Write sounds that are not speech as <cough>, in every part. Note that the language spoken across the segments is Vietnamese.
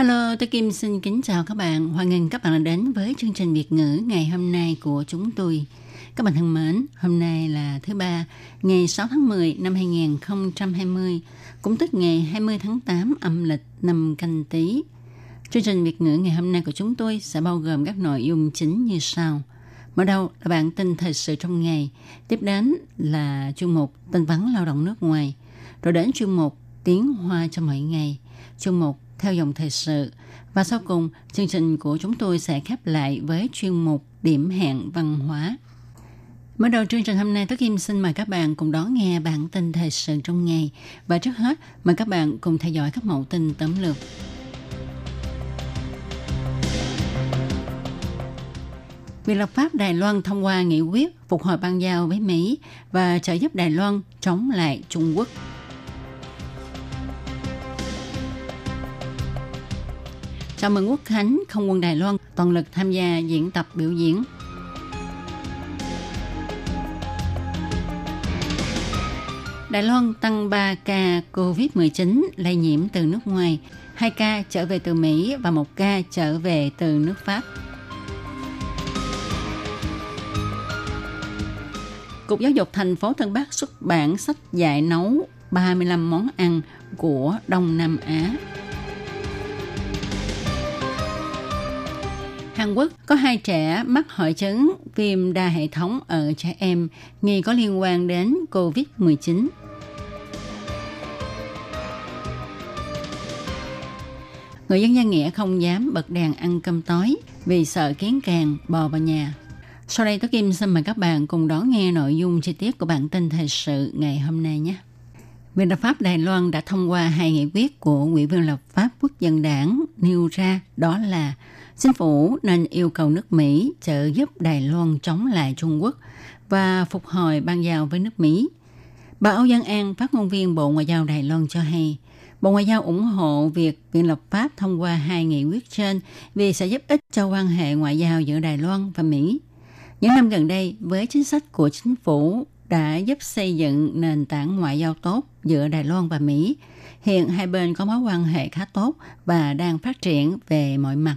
Hello, tôi Kim xin kính chào các bạn. Hoan nghênh các bạn đã đến với chương trình Việt ngữ ngày hôm nay của chúng tôi. Các bạn thân mến, hôm nay là thứ ba, ngày 6 tháng 10 năm 2020, cũng tức ngày 20 tháng 8 âm lịch năm canh tí. Chương trình Việt ngữ ngày hôm nay của chúng tôi sẽ bao gồm các nội dung chính như sau. Mở đầu là bản tin thời sự trong ngày, tiếp đến là chuyên mục tin vắn lao động nước ngoài, rồi đến chuyên mục tiếng hoa cho mỗi ngày, chuyên mục theo dòng thời sự. Và sau cùng, chương trình của chúng tôi sẽ khép lại với chuyên mục điểm hẹn văn hóa. Mở đầu chương trình hôm nay, Tất Kim xin mời các bạn cùng đón nghe bản tin thời sự trong ngày. Và trước hết, mời các bạn cùng theo dõi các mẫu tin tóm lược. Việc lập pháp Đài Loan thông qua nghị quyết phục hồi bang giao với Mỹ và trợ giúp Đài Loan chống lại Trung Quốc. Chào mừng Quốc Khánh, không quân Đài Loan toàn lực tham gia diễn tập biểu diễn. Đài Loan tăng 3 ca COVID-19 lây nhiễm từ nước ngoài, 2 ca trở về từ Mỹ và 1 ca trở về từ nước Pháp. Cục Giáo dục thành phố Tân Bắc xuất bản sách dạy nấu 35 món ăn của Đông Nam Á. Hàn Quốc có hai trẻ mắc hội chứng viêm đa hệ thống ở trẻ em nghi có liên quan đến COVID-19. Người dân Giang Nghĩa không dám bật đèn ăn cơm tối vì sợ kiến càng bò vào nhà. Sau đây, Tố Kim xin mời các bạn cùng đón nghe nội dung chi tiết của bản tin thời sự ngày hôm nay nhé. Viện lập pháp Đài Loan đã thông qua hai nghị quyết của Ủy viên lập pháp quốc dân đảng nêu ra đó là Chính phủ nên yêu cầu nước Mỹ trợ giúp Đài Loan chống lại Trung Quốc và phục hồi ban giao với nước Mỹ. Bà Âu Giang An, phát ngôn viên Bộ Ngoại giao Đài Loan cho hay, Bộ Ngoại giao ủng hộ việc Viện lập pháp thông qua hai nghị quyết trên vì sẽ giúp ích cho quan hệ ngoại giao giữa Đài Loan và Mỹ. Những năm gần đây, với chính sách của chính phủ đã giúp xây dựng nền tảng ngoại giao tốt giữa Đài Loan và Mỹ. Hiện hai bên có mối quan hệ khá tốt và đang phát triển về mọi mặt.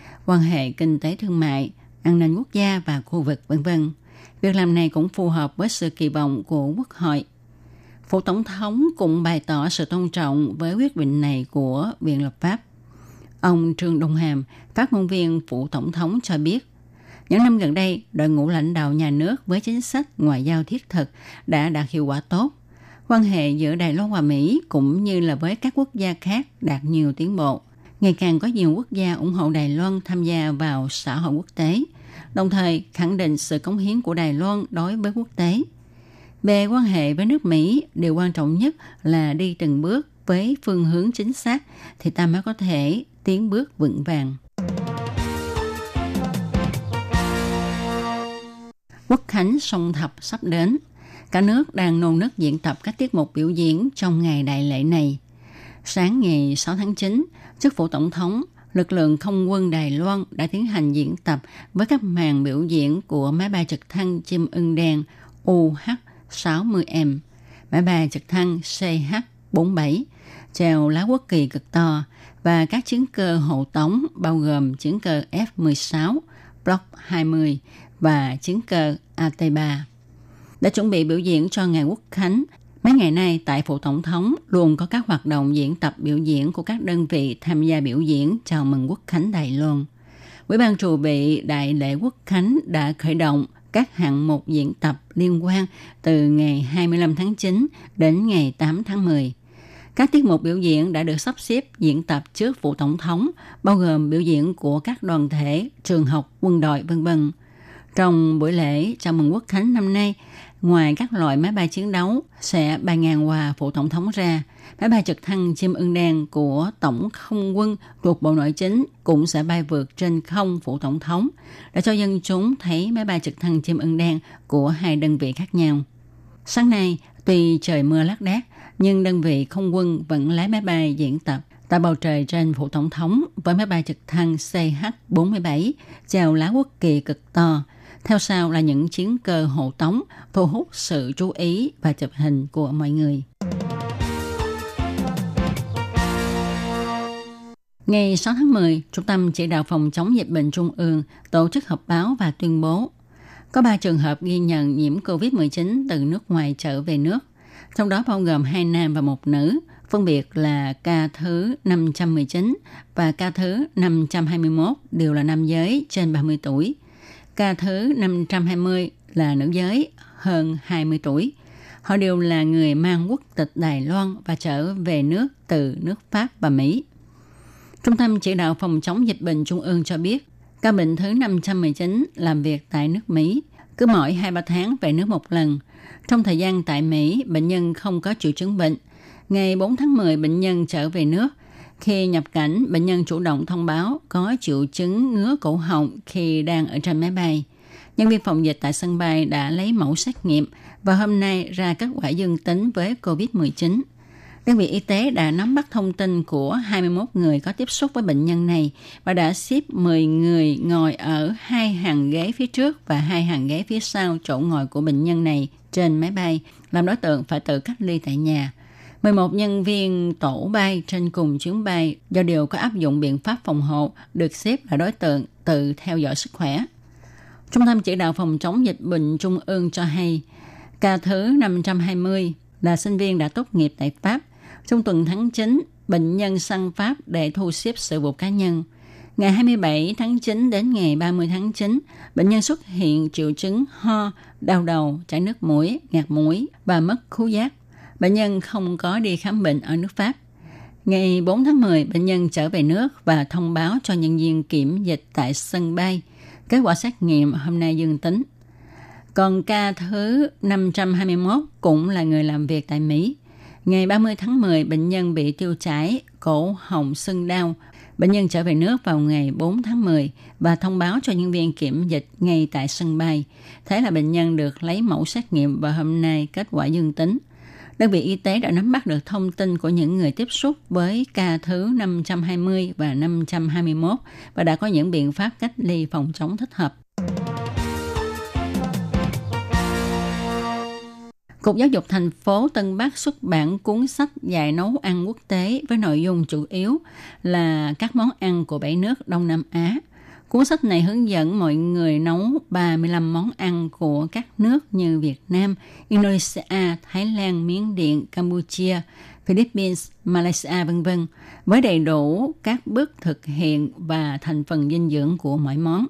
quan hệ kinh tế thương mại, an ninh quốc gia và khu vực vân vân. Việc làm này cũng phù hợp với sự kỳ vọng của Quốc hội. Phủ Tổng thống cũng bày tỏ sự tôn trọng với quyết định này của Viện Lập pháp. Ông Trương Đông Hàm, phát ngôn viên Phủ Tổng thống cho biết, những năm gần đây, đội ngũ lãnh đạo nhà nước với chính sách ngoại giao thiết thực đã đạt hiệu quả tốt. Quan hệ giữa Đài Loan và Mỹ cũng như là với các quốc gia khác đạt nhiều tiến bộ. Ngày càng có nhiều quốc gia ủng hộ Đài Loan tham gia vào xã hội quốc tế, đồng thời khẳng định sự cống hiến của Đài Loan đối với quốc tế. Về quan hệ với nước Mỹ, điều quan trọng nhất là đi từng bước với phương hướng chính xác thì ta mới có thể tiến bước vững vàng. Quốc khánh sông thập sắp đến. Cả nước đang nôn nức diễn tập các tiết mục biểu diễn trong ngày đại lễ này. Sáng ngày 6 tháng 9, chức phủ tổng thống, lực lượng không quân Đài Loan đã tiến hành diễn tập với các màn biểu diễn của máy bay trực thăng chim ưng đen UH-60M, máy bay trực thăng CH-47, treo lá quốc kỳ cực to và các chiến cơ hộ tống bao gồm chiến cơ F-16, Block 20 và chiến cơ AT-3. Để chuẩn bị biểu diễn cho ngày quốc khánh, Mấy ngày nay tại phủ tổng thống luôn có các hoạt động diễn tập biểu diễn của các đơn vị tham gia biểu diễn chào mừng quốc khánh Đài Loan. Ủy ban trụ bị Đại lễ quốc khánh đã khởi động các hạng mục diễn tập liên quan từ ngày 25 tháng 9 đến ngày 8 tháng 10. Các tiết mục biểu diễn đã được sắp xếp diễn tập trước phủ tổng thống, bao gồm biểu diễn của các đoàn thể, trường học, quân đội, vân vân. Trong buổi lễ chào mừng quốc khánh năm nay, ngoài các loại máy bay chiến đấu sẽ bay ngang qua phủ tổng thống ra, máy bay trực thăng chim ưng đen của tổng không quân thuộc bộ nội chính cũng sẽ bay vượt trên không phủ tổng thống để cho dân chúng thấy máy bay trực thăng chim ưng đen của hai đơn vị khác nhau. Sáng nay, tuy trời mưa lác đác, nhưng đơn vị không quân vẫn lái máy bay diễn tập tại bầu trời trên phủ tổng thống với máy bay trực thăng CH-47 chào lá quốc kỳ cực to. Theo sau là những chiến cơ hộ tống thu hút sự chú ý và chụp hình của mọi người. Ngày 6 tháng 10, Trung tâm Chỉ đạo Phòng chống dịch bệnh Trung ương tổ chức họp báo và tuyên bố có 3 trường hợp ghi nhận nhiễm COVID-19 từ nước ngoài trở về nước trong đó bao gồm hai nam và một nữ, phân biệt là ca thứ 519 và ca thứ 521 đều là nam giới trên 30 tuổi. Ca thứ 520 là nữ giới hơn 20 tuổi. Họ đều là người mang quốc tịch Đài Loan và trở về nước từ nước Pháp và Mỹ. Trung tâm chỉ đạo phòng chống dịch bệnh Trung ương cho biết, ca bệnh thứ 519 làm việc tại nước Mỹ, cứ mỗi 2-3 tháng về nước một lần – trong thời gian tại Mỹ, bệnh nhân không có triệu chứng bệnh. Ngày 4 tháng 10, bệnh nhân trở về nước. Khi nhập cảnh, bệnh nhân chủ động thông báo có triệu chứng ngứa cổ họng khi đang ở trên máy bay. Nhân viên phòng dịch tại sân bay đã lấy mẫu xét nghiệm và hôm nay ra kết quả dương tính với COVID-19. Đơn vị y tế đã nắm bắt thông tin của 21 người có tiếp xúc với bệnh nhân này và đã xếp 10 người ngồi ở hai hàng ghế phía trước và hai hàng ghế phía sau chỗ ngồi của bệnh nhân này trên máy bay, làm đối tượng phải tự cách ly tại nhà. 11 nhân viên tổ bay trên cùng chuyến bay do đều có áp dụng biện pháp phòng hộ được xếp là đối tượng tự theo dõi sức khỏe. Trung tâm chỉ đạo phòng chống dịch bệnh Trung ương cho hay, ca thứ 520 là sinh viên đã tốt nghiệp tại Pháp. Trong tuần tháng 9, bệnh nhân sang Pháp để thu xếp sự vụ cá nhân – Ngày 27 tháng 9 đến ngày 30 tháng 9, bệnh nhân xuất hiện triệu chứng ho, đau đầu, chảy nước mũi, ngạt mũi và mất khứu giác. Bệnh nhân không có đi khám bệnh ở nước Pháp. Ngày 4 tháng 10, bệnh nhân trở về nước và thông báo cho nhân viên kiểm dịch tại sân bay. Kết quả xét nghiệm hôm nay dương tính. Còn ca thứ 521 cũng là người làm việc tại Mỹ. Ngày 30 tháng 10, bệnh nhân bị tiêu chảy, cổ họng sưng đau, Bệnh nhân trở về nước vào ngày 4 tháng 10 và thông báo cho nhân viên kiểm dịch ngay tại sân bay. Thế là bệnh nhân được lấy mẫu xét nghiệm và hôm nay kết quả dương tính. Đơn vị y tế đã nắm bắt được thông tin của những người tiếp xúc với ca thứ 520 và 521 và đã có những biện pháp cách ly phòng chống thích hợp. Cục Giáo dục thành phố Tân Bắc xuất bản cuốn sách dạy nấu ăn quốc tế với nội dung chủ yếu là các món ăn của bảy nước Đông Nam Á. Cuốn sách này hướng dẫn mọi người nấu 35 món ăn của các nước như Việt Nam, Indonesia, Thái Lan, Miến Điện, Campuchia, Philippines, Malaysia vân vân với đầy đủ các bước thực hiện và thành phần dinh dưỡng của mỗi món.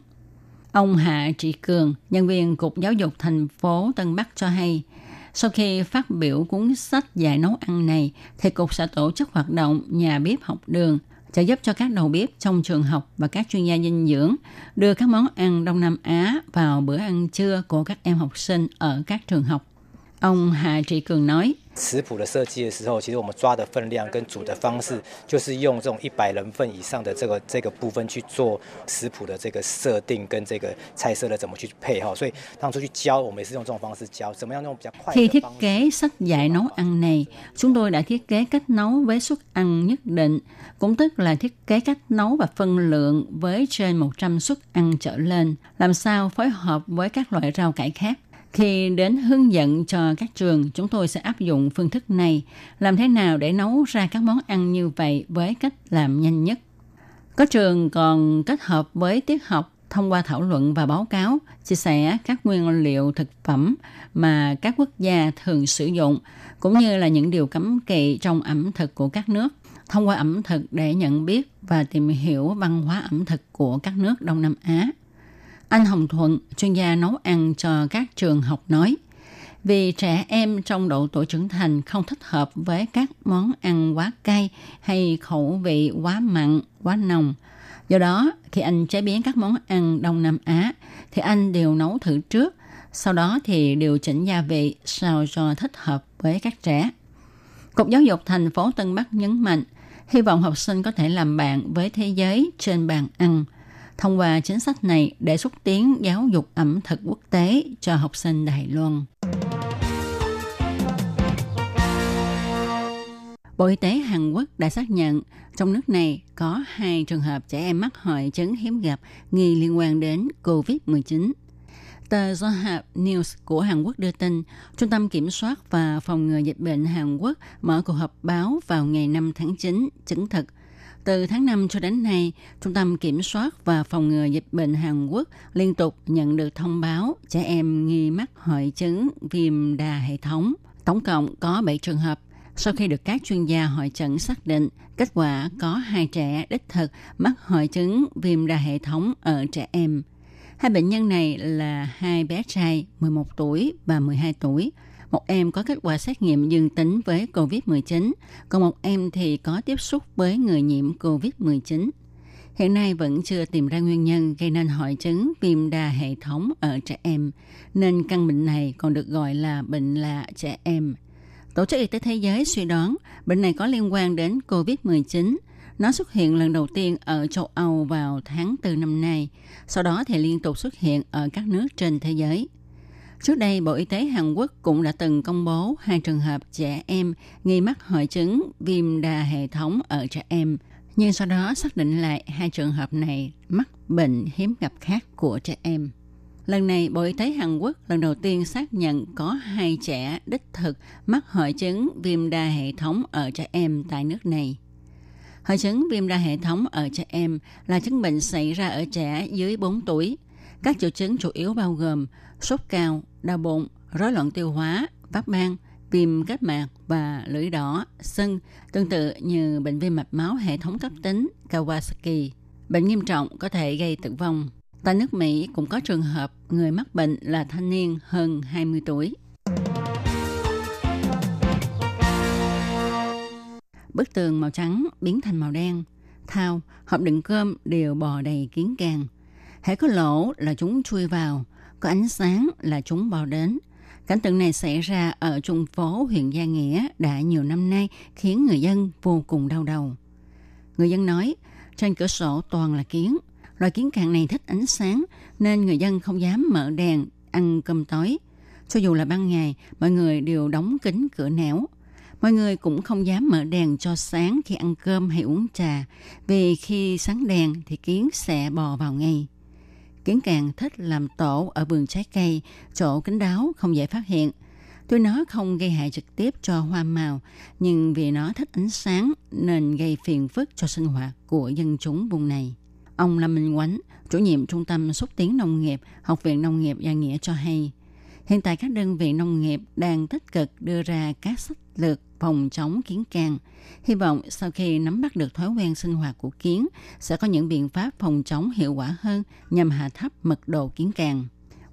Ông Hạ Trị Cường, nhân viên Cục Giáo dục thành phố Tân Bắc cho hay, sau khi phát biểu cuốn sách dạy nấu ăn này, thì cục sẽ tổ chức hoạt động nhà bếp học đường trợ giúp cho các đầu bếp trong trường học và các chuyên gia dinh dưỡng đưa các món ăn Đông Nam Á vào bữa ăn trưa của các em học sinh ở các trường học. Ông Hà Trị Cường nói, 食谱的设计的时候，其实我们抓的分量跟煮的方式，就是用这种一百人份以上的这个这个部分去做食谱的这个设定跟这个菜色的怎么去配哈。所以当初去教，我们也是用这种方式教，怎么样用比较快。Khi thiết kế sách dạy nấu ăn này, chúng tôi đã thiết kế cách nấu với suất ăn nhất định, cũng tức là thiết kế cách nấu và phân lượng với trên 100 suất ăn trở lên, làm sao phối hợp với các loại rau cải khác khi đến hướng dẫn cho các trường, chúng tôi sẽ áp dụng phương thức này, làm thế nào để nấu ra các món ăn như vậy với cách làm nhanh nhất. Có trường còn kết hợp với tiết học thông qua thảo luận và báo cáo, chia sẻ các nguyên liệu thực phẩm mà các quốc gia thường sử dụng, cũng như là những điều cấm kỵ trong ẩm thực của các nước, thông qua ẩm thực để nhận biết và tìm hiểu văn hóa ẩm thực của các nước Đông Nam Á. Anh Hồng Thuận, chuyên gia nấu ăn cho các trường học nói, vì trẻ em trong độ tuổi trưởng thành không thích hợp với các món ăn quá cay hay khẩu vị quá mặn, quá nồng. Do đó, khi anh chế biến các món ăn Đông Nam Á, thì anh đều nấu thử trước, sau đó thì điều chỉnh gia vị sao cho thích hợp với các trẻ. Cục Giáo dục thành phố Tân Bắc nhấn mạnh, hy vọng học sinh có thể làm bạn với thế giới trên bàn ăn – thông qua chính sách này để xúc tiến giáo dục ẩm thực quốc tế cho học sinh Đài Loan. Bộ Y tế Hàn Quốc đã xác nhận trong nước này có hai trường hợp trẻ em mắc hội chứng hiếm gặp nghi liên quan đến COVID-19. Tờ Yonhap News của Hàn Quốc đưa tin, Trung tâm Kiểm soát và Phòng ngừa Dịch bệnh Hàn Quốc mở cuộc họp báo vào ngày 5 tháng 9 chứng thực – từ tháng 5 cho đến nay, Trung tâm Kiểm soát và Phòng ngừa Dịch bệnh Hàn Quốc liên tục nhận được thông báo trẻ em nghi mắc hội chứng viêm đa hệ thống. Tổng cộng có 7 trường hợp. Sau khi được các chuyên gia hội chẩn xác định, kết quả có hai trẻ đích thực mắc hội chứng viêm đa hệ thống ở trẻ em. Hai bệnh nhân này là hai bé trai 11 tuổi và 12 tuổi – một em có kết quả xét nghiệm dương tính với COVID-19, còn một em thì có tiếp xúc với người nhiễm COVID-19. Hiện nay vẫn chưa tìm ra nguyên nhân gây nên hội chứng viêm đa hệ thống ở trẻ em, nên căn bệnh này còn được gọi là bệnh lạ trẻ em. Tổ chức Y tế Thế giới suy đoán bệnh này có liên quan đến COVID-19. Nó xuất hiện lần đầu tiên ở châu Âu vào tháng 4 năm nay, sau đó thì liên tục xuất hiện ở các nước trên thế giới – Trước đây, Bộ Y tế Hàn Quốc cũng đã từng công bố hai trường hợp trẻ em nghi mắc hội chứng viêm đa hệ thống ở trẻ em. Nhưng sau đó xác định lại hai trường hợp này mắc bệnh hiếm gặp khác của trẻ em. Lần này, Bộ Y tế Hàn Quốc lần đầu tiên xác nhận có hai trẻ đích thực mắc hội chứng viêm đa hệ thống ở trẻ em tại nước này. Hội chứng viêm đa hệ thống ở trẻ em là chứng bệnh xảy ra ở trẻ dưới 4 tuổi. Các triệu chứng chủ yếu bao gồm sốt cao, đau bụng, rối loạn tiêu hóa, phát ban, viêm kết mạc và lưỡi đỏ, sưng, tương tự như bệnh viêm mạch máu hệ thống cấp tính Kawasaki. Bệnh nghiêm trọng có thể gây tử vong. Tại nước Mỹ cũng có trường hợp người mắc bệnh là thanh niên hơn 20 tuổi. Bức tường màu trắng biến thành màu đen. Thao, hộp đựng cơm đều bò đầy kiến càng. Hãy có lỗ là chúng chui vào, có ánh sáng là chúng bò đến. Cảnh tượng này xảy ra ở trung phố huyện Gia Nghĩa đã nhiều năm nay khiến người dân vô cùng đau đầu. Người dân nói, trên cửa sổ toàn là kiến. Loài kiến càng này thích ánh sáng nên người dân không dám mở đèn ăn cơm tối. Cho dù là ban ngày, mọi người đều đóng kính cửa nẻo. Mọi người cũng không dám mở đèn cho sáng khi ăn cơm hay uống trà, vì khi sáng đèn thì kiến sẽ bò vào ngay. Kiến càng thích làm tổ ở vườn trái cây, chỗ kín đáo không dễ phát hiện. Tuy nó không gây hại trực tiếp cho hoa màu, nhưng vì nó thích ánh sáng nên gây phiền phức cho sinh hoạt của dân chúng vùng này. Ông Lâm Minh Quánh, chủ nhiệm Trung tâm Xúc tiến Nông nghiệp, Học viện Nông nghiệp Gia Nghĩa cho hay, hiện tại các đơn vị nông nghiệp đang tích cực đưa ra các sách lực phòng chống kiến càng. Hy vọng sau khi nắm bắt được thói quen sinh hoạt của kiến, sẽ có những biện pháp phòng chống hiệu quả hơn nhằm hạ thấp mật độ kiến càng.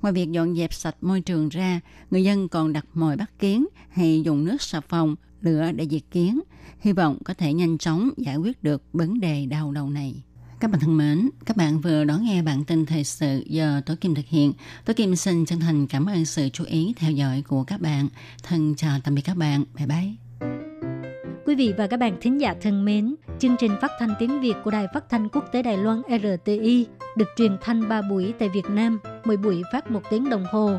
Ngoài việc dọn dẹp sạch môi trường ra, người dân còn đặt mồi bắt kiến hay dùng nước xà phòng, lửa để diệt kiến. Hy vọng có thể nhanh chóng giải quyết được vấn đề đau đầu này. Các bạn thân mến, các bạn vừa đón nghe bản tin thời sự do Tố Kim thực hiện. Tố Kim xin chân thành cảm ơn sự chú ý theo dõi của các bạn. Thân chào tạm biệt các bạn. Bye bye. Quý vị và các bạn thính giả thân mến, chương trình phát thanh tiếng Việt của Đài Phát thanh Quốc tế Đài Loan RTI được truyền thanh 3 buổi tại Việt Nam, mỗi buổi phát một tiếng đồng hồ.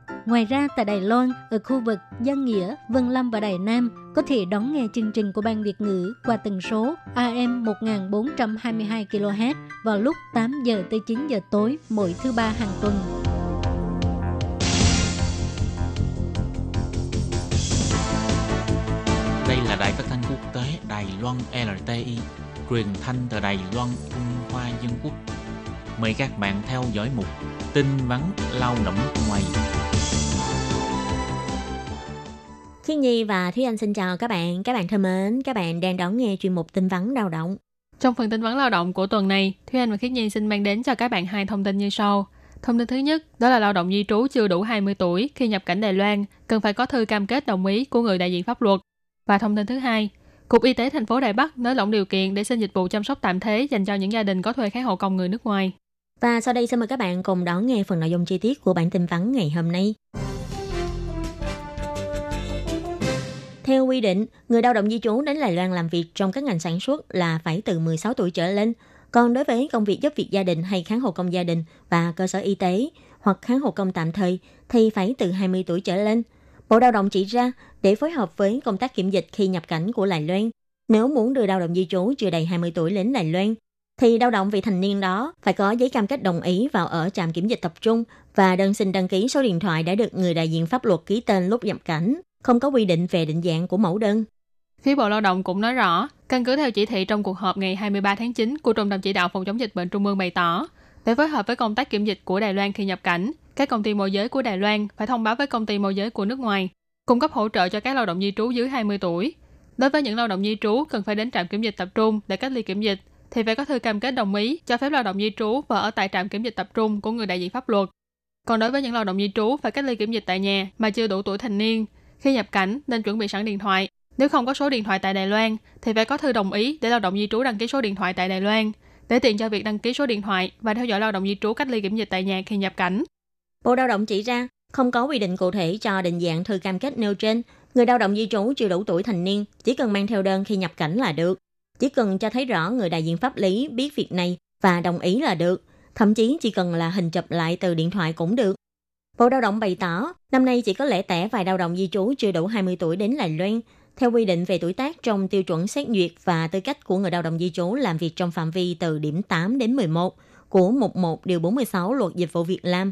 Ngoài ra tại Đài Loan, ở khu vực Giang Nghĩa, Vân Lâm và Đài Nam có thể đón nghe chương trình của Ban Việt ngữ qua tần số AM 1422 kHz vào lúc 8 giờ tới 9 giờ tối mỗi thứ ba hàng tuần. Đây là đài phát thanh quốc tế Đài Loan LTI, truyền thanh từ Đài Loan, Trung Hoa Dân Quốc. Mời các bạn theo dõi mục tin vắn lao động ngoài. Thiên Nhi và Thúy Anh xin chào các bạn. Các bạn thân mến, các bạn đang đón nghe chuyên mục tin vắn lao động. Trong phần tin vấn lao động của tuần này, Thúy Anh và Khiết Nhi xin mang đến cho các bạn hai thông tin như sau. Thông tin thứ nhất, đó là lao động di trú chưa đủ 20 tuổi khi nhập cảnh Đài Loan cần phải có thư cam kết đồng ý của người đại diện pháp luật. Và thông tin thứ hai, Cục Y tế thành phố Đài Bắc nới lỏng điều kiện để xin dịch vụ chăm sóc tạm thế dành cho những gia đình có thuê kháng hộ công người nước ngoài. Và sau đây xin mời các bạn cùng đón nghe phần nội dung chi tiết của bản tin vắn ngày hôm nay. Theo quy định, người lao động di trú đến Đài Loan làm việc trong các ngành sản xuất là phải từ 16 tuổi trở lên. Còn đối với công việc giúp việc gia đình hay kháng hộ công gia đình và cơ sở y tế hoặc kháng hộ công tạm thời thì phải từ 20 tuổi trở lên. Bộ Lao động chỉ ra để phối hợp với công tác kiểm dịch khi nhập cảnh của Đài Loan, nếu muốn đưa lao động di trú chưa đầy 20 tuổi đến Đài Loan, thì lao động vị thành niên đó phải có giấy cam kết đồng ý vào ở trạm kiểm dịch tập trung và đơn xin đăng ký số điện thoại đã được người đại diện pháp luật ký tên lúc nhập cảnh, không có quy định về định dạng của mẫu đơn. Phía Bộ Lao động cũng nói rõ, căn cứ theo chỉ thị trong cuộc họp ngày 23 tháng 9 của Trung tâm Chỉ đạo Phòng chống dịch bệnh Trung ương bày tỏ, để phối hợp với công tác kiểm dịch của Đài Loan khi nhập cảnh, các công ty môi giới của Đài Loan phải thông báo với công ty môi giới của nước ngoài, cung cấp hỗ trợ cho các lao động di trú dưới 20 tuổi. Đối với những lao động di trú cần phải đến trạm kiểm dịch tập trung để cách ly kiểm dịch, thì phải có thư cam kết đồng ý cho phép lao động di trú và ở tại trạm kiểm dịch tập trung của người đại diện pháp luật. Còn đối với những lao động di trú phải cách ly kiểm dịch tại nhà mà chưa đủ tuổi thành niên, khi nhập cảnh nên chuẩn bị sẵn điện thoại. Nếu không có số điện thoại tại Đài Loan thì phải có thư đồng ý để lao động di trú đăng ký số điện thoại tại Đài Loan, để tiện cho việc đăng ký số điện thoại và theo dõi lao động di trú cách ly kiểm dịch tại nhà khi nhập cảnh. Bộ Lao động chỉ ra, không có quy định cụ thể cho định dạng thư cam kết nêu trên. Người lao động di trú chưa đủ tuổi thành niên chỉ cần mang theo đơn khi nhập cảnh là được. Chỉ cần cho thấy rõ người đại diện pháp lý biết việc này và đồng ý là được. Thậm chí chỉ cần là hình chụp lại từ điện thoại cũng được. Bộ Lao động bày tỏ, năm nay chỉ có lẻ tẻ vài lao động di trú chưa đủ 20 tuổi đến Đài Loan. Theo quy định về tuổi tác trong tiêu chuẩn xét duyệt và tư cách của người lao động di trú làm việc trong phạm vi từ điểm 8 đến 11 của mục 1 điều 46 luật dịch vụ Việc làm.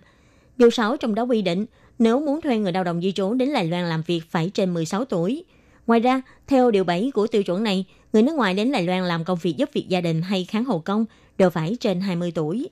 Điều 6 trong đó quy định, nếu muốn thuê người lao động di trú đến Đài Loan làm việc phải trên 16 tuổi. Ngoài ra, theo điều 7 của tiêu chuẩn này, người nước ngoài đến Đài Loan làm công việc giúp việc gia đình hay kháng hộ công đều phải trên 20 tuổi.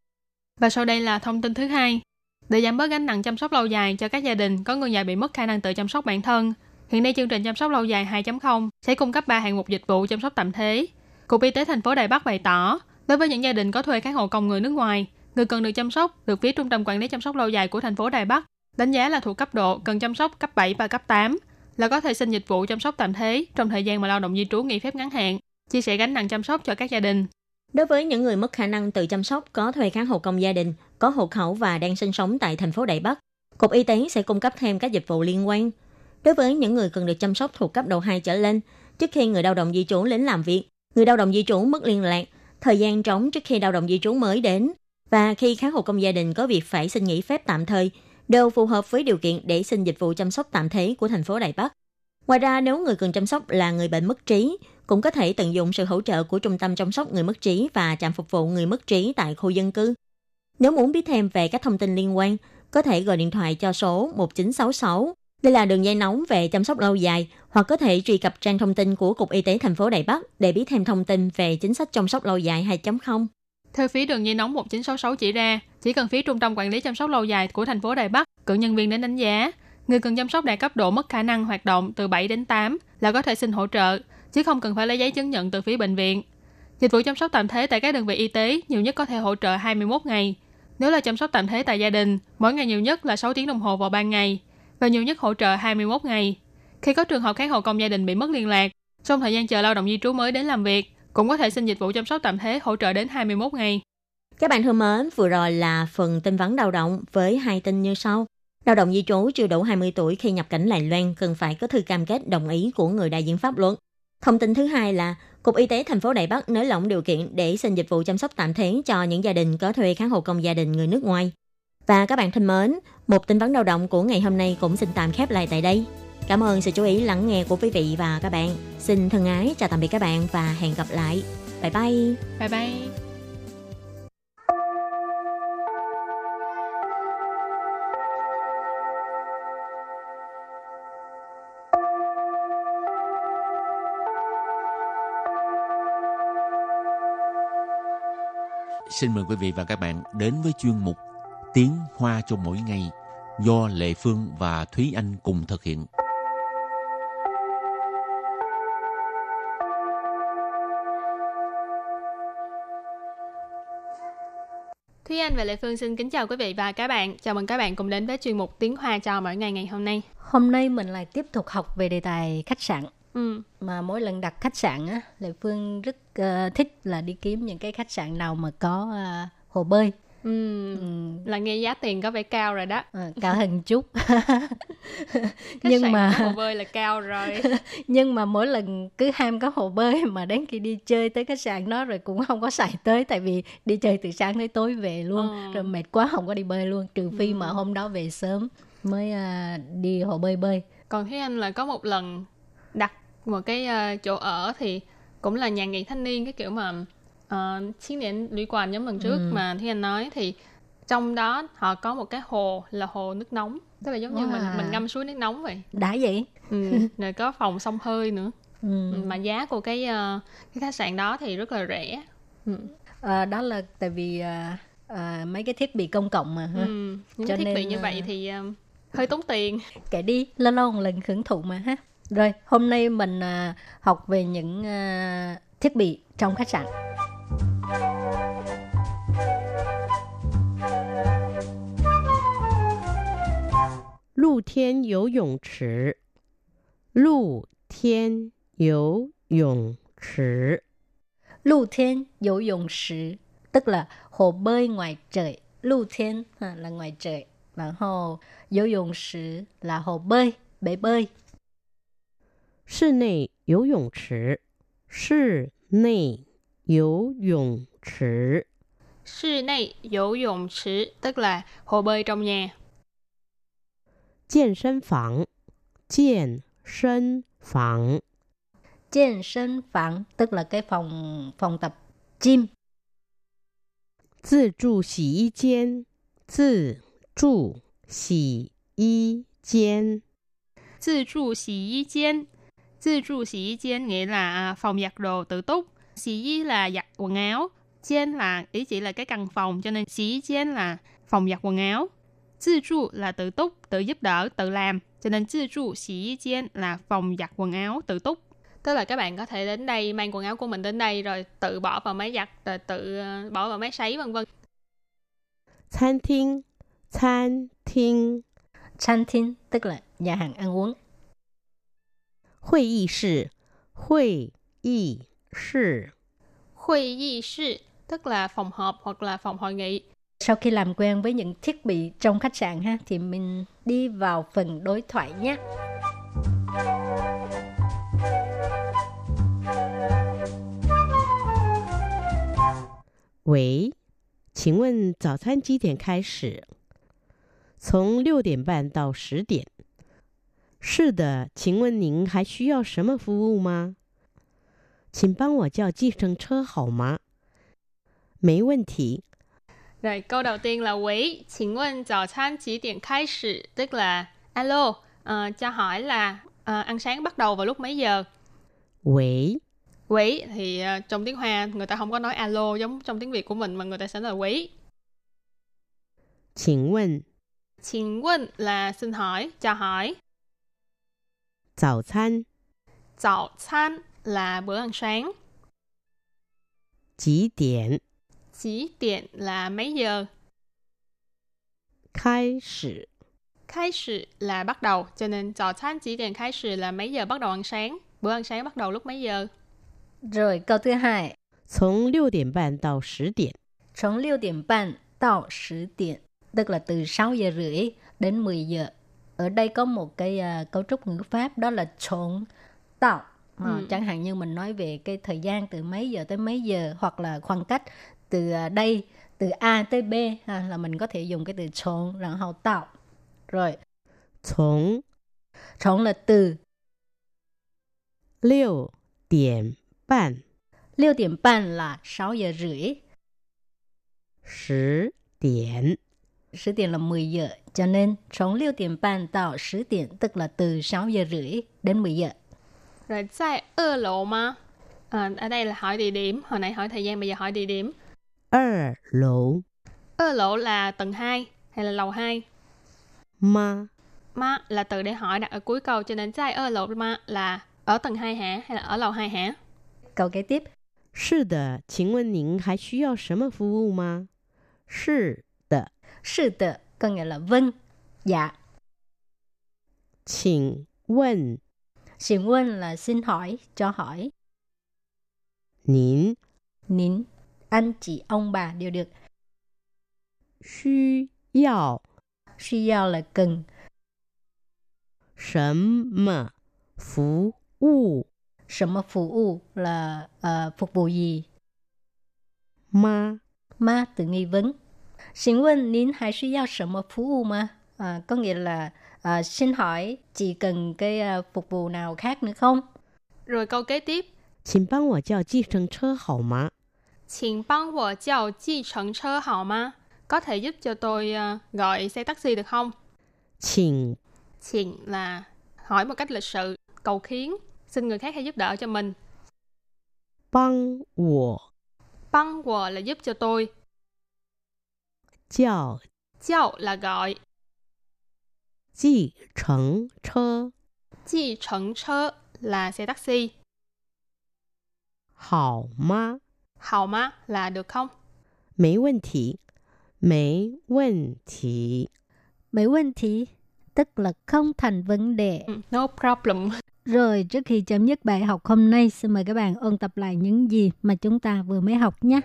Và sau đây là thông tin thứ hai. Để giảm bớt gánh nặng chăm sóc lâu dài cho các gia đình có người nhà bị mất khả năng tự chăm sóc bản thân, hiện nay chương trình chăm sóc lâu dài 2.0 sẽ cung cấp 3 hạng mục dịch vụ chăm sóc tạm thế. Cục Y tế thành phố Đài Bắc bày tỏ, đối với những gia đình có thuê các hộ công người nước ngoài, người cần được chăm sóc được phía Trung tâm Quản lý chăm sóc lâu dài của thành phố Đài Bắc đánh giá là thuộc cấp độ cần chăm sóc cấp 7 và cấp 8, là có thể xin dịch vụ chăm sóc tạm thế trong thời gian mà lao động di trú nghỉ phép ngắn hạn, chia sẻ gánh nặng chăm sóc cho các gia đình. Đối với những người mất khả năng tự chăm sóc có thuê kháng hộ công gia đình, có hộ khẩu và đang sinh sống tại thành phố Đài Bắc, Cục Y tế sẽ cung cấp thêm các dịch vụ liên quan. Đối với những người cần được chăm sóc thuộc cấp độ 2 trở lên, trước khi người lao động di trú đến làm việc, người lao động di trú mất liên lạc, thời gian trống trước khi lao động di trú mới đến và khi kháng hộ công gia đình có việc phải xin nghỉ phép tạm thời đều phù hợp với điều kiện để xin dịch vụ chăm sóc tạm thế của thành phố Đài Bắc. Ngoài ra, nếu người cần chăm sóc là người bệnh mất trí, cũng có thể tận dụng sự hỗ trợ của Trung tâm chăm sóc người mất trí và trạm phục vụ người mất trí tại khu dân cư. Nếu muốn biết thêm về các thông tin liên quan, có thể gọi điện thoại cho số 1966. Đây là đường dây nóng về chăm sóc lâu dài, hoặc có thể truy cập trang thông tin của Cục Y tế thành phố Đài Bắc để biết thêm thông tin về chính sách chăm sóc lâu dài 2.0. Theo phía đường dây nóng 1966 chỉ ra, chỉ cần phía Trung tâm Quản lý chăm sóc lâu dài của thành phố Đài Bắc cử nhân viên đến đánh giá, người cần chăm sóc đạt cấp độ mất khả năng hoạt động từ 7 đến 8 là có thể xin hỗ trợ, chứ không cần phải lấy giấy chứng nhận từ phía bệnh viện. Dịch vụ chăm sóc tạm thế tại các đơn vị y tế nhiều nhất có thể hỗ trợ 21 ngày. Nếu là chăm sóc tạm thế tại gia đình, mỗi ngày nhiều nhất là 6 tiếng đồng hồ vào ban ngày và nhiều nhất hỗ trợ 21 ngày. Khi có trường hợp kháng hộ công gia đình bị mất liên lạc, trong thời gian chờ lao động di trú mới đến làm việc, cũng có thể xin dịch vụ chăm sóc tạm thế hỗ trợ đến 21 ngày. Các bạn thân mến, vừa rồi là phần tin vắn lao động với hai tin như sau. Lao động di trú chưa đủ 20 tuổi khi nhập cảnh Lài Loan cần phải có thư cam kết đồng ý của người đại diện pháp luật. Thông tin thứ hai là Cục Y tế thành phố Đài Bắc nới lỏng điều kiện để xin dịch vụ chăm sóc tạm thời cho những gia đình có thuê kháng hộ công gia đình người nước ngoài. Và các bạn thân mến, một tin vấn đầu động của ngày hôm nay cũng xin tạm khép lại tại đây. Cảm ơn sự chú ý lắng nghe của quý vị và các bạn. Xin thân ái chào tạm biệt các bạn và hẹn gặp lại. Bye bye. Bye bye. Xin mời quý vị và các bạn đến với chuyên mục Tiếng Hoa cho mỗi ngày do Lệ Phương và Thúy Anh cùng thực hiện. Thúy Anh và Lệ Phương xin kính chào quý vị và các bạn. Chào mừng các bạn cùng đến với chuyên mục Tiếng Hoa cho mỗi ngày ngày hôm nay. Hôm nay mình lại tiếp tục học về đề tài khách sạn. Ừ. Mà mỗi lần đặt khách sạn á, Lệ Phương rất uh, thích là đi kiếm những cái khách sạn nào mà có uh, hồ bơi. Ừ. Ừ, Là nghe giá tiền có vẻ cao rồi đó. ờ, cao hơn chút. <laughs> <laughs> Nhưng mà hồ <laughs> bơi là cao rồi. nhưng mà mỗi lần cứ ham có hồ bơi mà đến khi đi chơi tới khách sạn đó rồi cũng không có xài tới tại vì đi chơi từ sáng tới tối về luôn Ờ. rồi mệt quá không có đi bơi luôn trừ phi mà hôm đó về sớm mới à, đi hồ bơi bơi Còn Thúy Anh là có một lần đặt một cái ờ, chỗ ở thì cũng là nhà nghỉ thanh niên cái kiểu mà uh, chiến điện lũy quản giống lần trước Ừ. mà Thúy Anh nói thì trong đó họ có một cái hồ là hồ nước nóng tức là giống như mình Wow. mình ngâm suối nước nóng vậy đã vậy ừ. <laughs> rồi có phòng sông hơi nữa ừ. Ừ, mà giá của cái ờ, cái khách sạn đó thì rất là rẻ ừ. À, đó là tại vì à, à, mấy cái thiết bị công cộng mà ha. Ừ. những Cho thiết bị nên, như vậy ờ, thì ờ, hơi tốn tiền kể đi lâu lâu một lần hưởng thụ mà ha rồi, hôm nay mình à, học về những à, thiết bị trong khách sạn. Lù thiên yếu dụng trì. Lù thiên yếu dụng trì. Lù thiên yếu dụng trì, tức là hồ bơi ngoài trời. Lù thiên à, là ngoài trời, và hồ yếu dụng trì là hồ bơi, bể bơi. 室内游泳池，室内游泳池， 室内游泳池 tức là hồ bơi trong nhà 健身房，健身房， 健身房 tức là cái phòng phòng tập gym 自助洗衣间，自助洗衣间， 自助洗衣间 自助洗衣间nghĩa là à, phòng giặt đồ tự túc xì y là giặt quần áo Chen là ý chỉ là cái căn phòng cho nên xí chen là phòng giặt quần áo Tự trụ là tự túc, tự giúp đỡ, tự làm. Cho nên tự trụ xí chen là phòng giặt quần áo tự túc. Tức là các bạn có thể đến đây mang quần áo của mình đến đây rồi tự bỏ vào máy giặt, rồi tự ờ, bỏ vào máy sấy vân vân. 餐厅，餐厅， canteen tức là nhà hàng ăn uống 会议室，会议室， Hội nghị室tức là phòng họp hoặc là phòng hội nghị. sau khi làm quen với những thiết bị trong khách sạn ha thì mình đi vào phần đối thoại nhé 喂，请问早餐几点开始？从六点半到十点。 是的，请问您还需要什么服务吗？请帮我叫计程车好吗？没问题。 Rồi câu đầu tiên là quý,请问早餐几点开始 tức là alo, ờ, cho hỏi là ờ, ăn sáng bắt đầu vào lúc mấy giờ. 喂， Quý thì ờ, trong tiếng Hoa người ta không có nói alo giống trong tiếng Việt của mình mà người ta sẽ nói là quý. 请问 Xin问là xin hỏi, cho hỏi. 早餐 早餐 là bữa ăn sáng. 几点 Chỉ điện là mấy giờ. 开始？ Khai sự là bắt đầu, cho nên早餐chỉ điện khai sự là mấy giờ bắt đầu ăn sáng. Bữa ăn sáng bắt đầu lúc mấy giờ. rồi câu thứ hai 从六点半到十点。从6点半到10点 tức là từ 6 giờ rưỡi đến 10 giờ ở đây có một cái uh, cấu trúc ngữ pháp đó là trộn tạo. À, ừ. chẳng hạn như mình nói về cái thời gian từ mấy giờ tới mấy giờ hoặc là khoảng cách từ à, đây từ A tới B ha, là mình có thể dùng cái từ trộn rồi hậu tạo. Rồi. Trộn trộn là từ. Liều điểm bàn. Liều điểm bàn là 6 giờ rưỡi. 10 điểm 10 điểm là 10 giờ. cho nên trốn 6 điểm半 到10 điểm tức là từ 6 giờ rưỡi đến 10 giờ Rồi tại ở lộ mà. À, ở đây là hỏi địa điểm, hồi nãy hỏi thời gian, bây giờ hỏi địa điểm. 二楼 Ở lộ là tầng 2 hay là lầu 2? 吗？ Ma là từ để hỏi đặt ở cuối câu cho nên tại ở lộ ma là ở tầng 2 hả hay là ở lầu 2 hả? câu kế tiếp 是的，请问您还需要什么服务吗？是的， sự tự có nghĩa là vâng, dạ. Xin Xin 问 là xin hỏi, cho hỏi. Nín. Nín. Anh chị, ông bà đều được. Xu yào. Xu yào là cần. Sầm mà phú vụ. Sầm mà phú vụ là uh, phục vụ gì? Ma. Ma từ nghi vấn xin quân nín hay suy giao 什么服务 mà à, có nghĩa là à, xin hỏi chị cần cái à, phục vụ nào khác nữa không Rồi câu kế tiếp. 请帮我叫计程车好吗？请帮我叫计程车好吗? Có thể giúp cho tôi à, gọi xe taxi được không? 请 Xin là hỏi một cách lịch sự, cầu khiến, xin người khác hãy giúp đỡ cho mình. 帮我 Băng wo là giúp cho tôi. 叫 Chào là gọi. 计程车 Chi trần chơ là xe taxi. 好吗？ Hào má là được không? 没问题，没问题。 mấy vấn thì tức là không thành vấn đề Ừ, No problem. rồi trước khi chấm dứt bài học hôm nay xin mời các bạn ôn tập lại những gì mà chúng ta vừa mới học nhé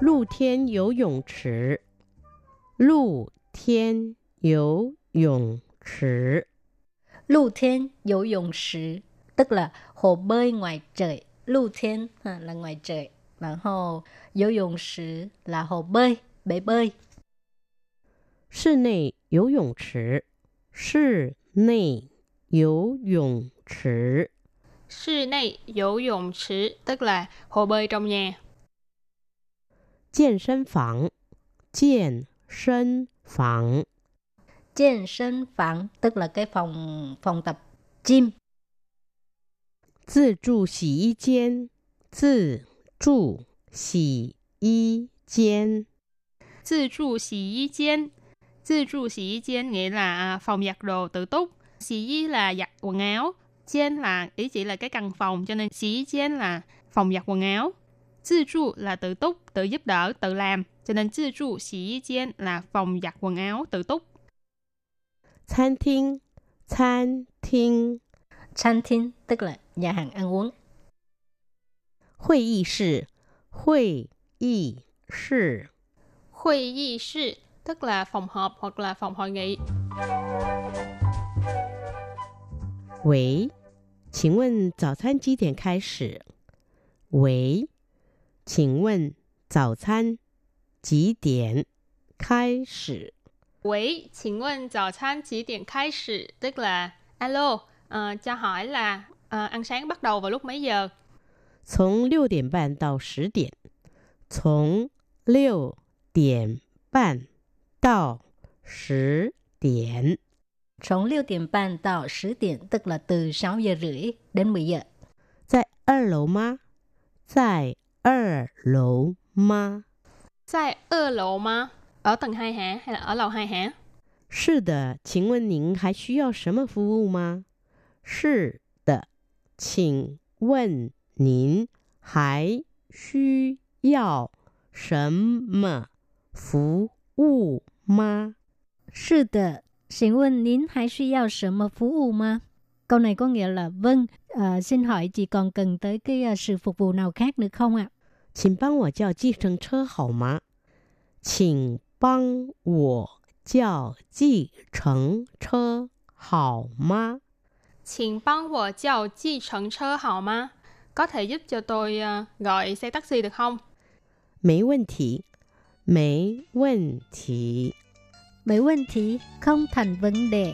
露天游泳池，露天游泳池， lưu thiên游泳池 tức là hồ bơi ngoài trời lưu thiên ha, là ngoài trời然后游泳池 là hồ bơi bể bơi 室内游泳池，室内游泳池， Sư này游泳池 tức là hồ bơi trong nhà. 健身房，健身房， 健身房 tức là cái phòng phòng tập gym 自助洗衣间，自助洗衣间， Tự trụ xì y chén. Tự trụ xì y chén nghĩa là à, phòng giặt đồ tự túc. Xì y là giặt quần áo. Chén là ý chỉ là cái căn phòng cho nên xì y chén là phòng giặt quần áo. Tự trụ là tự túc, tự giúp đỡ, tự làm. Cho nên tự trụ xì y chén là phòng giặt quần áo tự túc. 餐厅，餐厅， canteen tức là nhà hàng ăn uống 会议室，会议室， Hội y sư tức là phòng họp hoặc là phòng hội nghị. 喂，请问早餐几点开始？喂， 请问早餐几点开始？ Quỷ, xin问早餐chỉ điểm khai sử tức là alo, ờ, cho hỏi là ờ, ăn sáng bắt đầu vào lúc mấy giờ? 从六点半到十点。从六点半到十点。 Sống 6 điểm半 到 10 điểm tức là từ 6 giờ rưỡi đến 10 giờ. 在二楼吗？在 二楼吗？ Tại ở lầu mà? Ở tầng 2 hả? Hay là ở lầu 2 hả? 是的，请问您还需要什么服务吗？是的，请问您还需要什么服务吗？是的，请问您还需要什么服务吗? Câu này có nghĩa là vâng, uh, xin hỏi chị còn cần tới cái uh, sự phục vụ nào khác nữa không ạ? Xin bang wo jiao ji sheng che hao ma? Xin bang wo jiao ji sheng che hao ma? Xin bang wo jiao ji sheng che hao ma? Có thể giúp cho tôi uh, gọi xe taxi được không? Mấy vấn thị. Mấy vấn thị. Mấy vấn thị không thành vấn đề.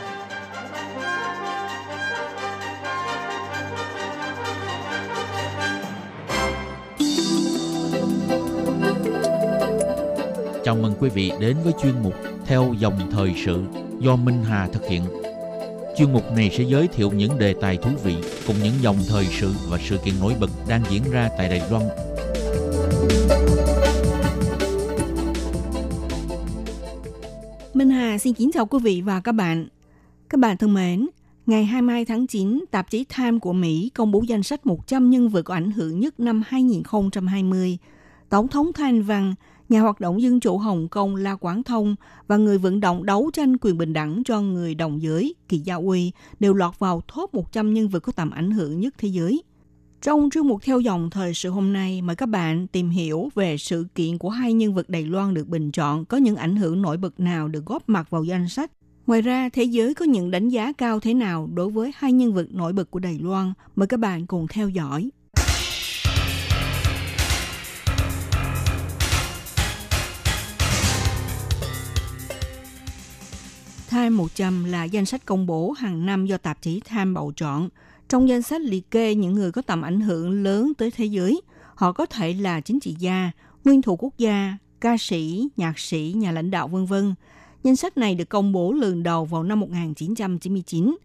Quý vị đến với chuyên mục Theo dòng thời sự do Minh Hà thực hiện. Chuyên mục này sẽ giới thiệu những đề tài thú vị cùng những dòng thời sự và sự kiện nổi bật đang diễn ra tại Đài Loan Minh Hà xin kính chào quý vị và các bạn. Các bạn thân mến, ngày 22 tháng 9, tạp chí Time của Mỹ công bố danh sách 100 nhân vật có ảnh hưởng nhất năm 2020. Tổng thống Thanh Văn, nhà hoạt động dân chủ Hồng Kông La Quảng Thông và người vận động đấu tranh quyền bình đẳng cho người đồng giới Kỳ Gia Uy đều lọt vào top 100 nhân vật có tầm ảnh hưởng nhất thế giới. Trong chương mục theo dòng thời sự hôm nay, mời các bạn tìm hiểu về sự kiện của hai nhân vật Đài Loan được bình chọn có những ảnh hưởng nổi bật nào được góp mặt vào danh sách. Ngoài ra, thế giới có những đánh giá cao thế nào đối với hai nhân vật nổi bật của Đài Loan? Mời các bạn cùng theo dõi. Time 100 là danh sách công bố hàng năm do tạp chí Time bầu chọn – trong danh sách liệt kê những người có tầm ảnh hưởng lớn tới thế giới, họ có thể là chính trị gia, nguyên thủ quốc gia, ca sĩ, nhạc sĩ, nhà lãnh đạo vân vân. Danh sách này được công bố lần đầu vào năm 1999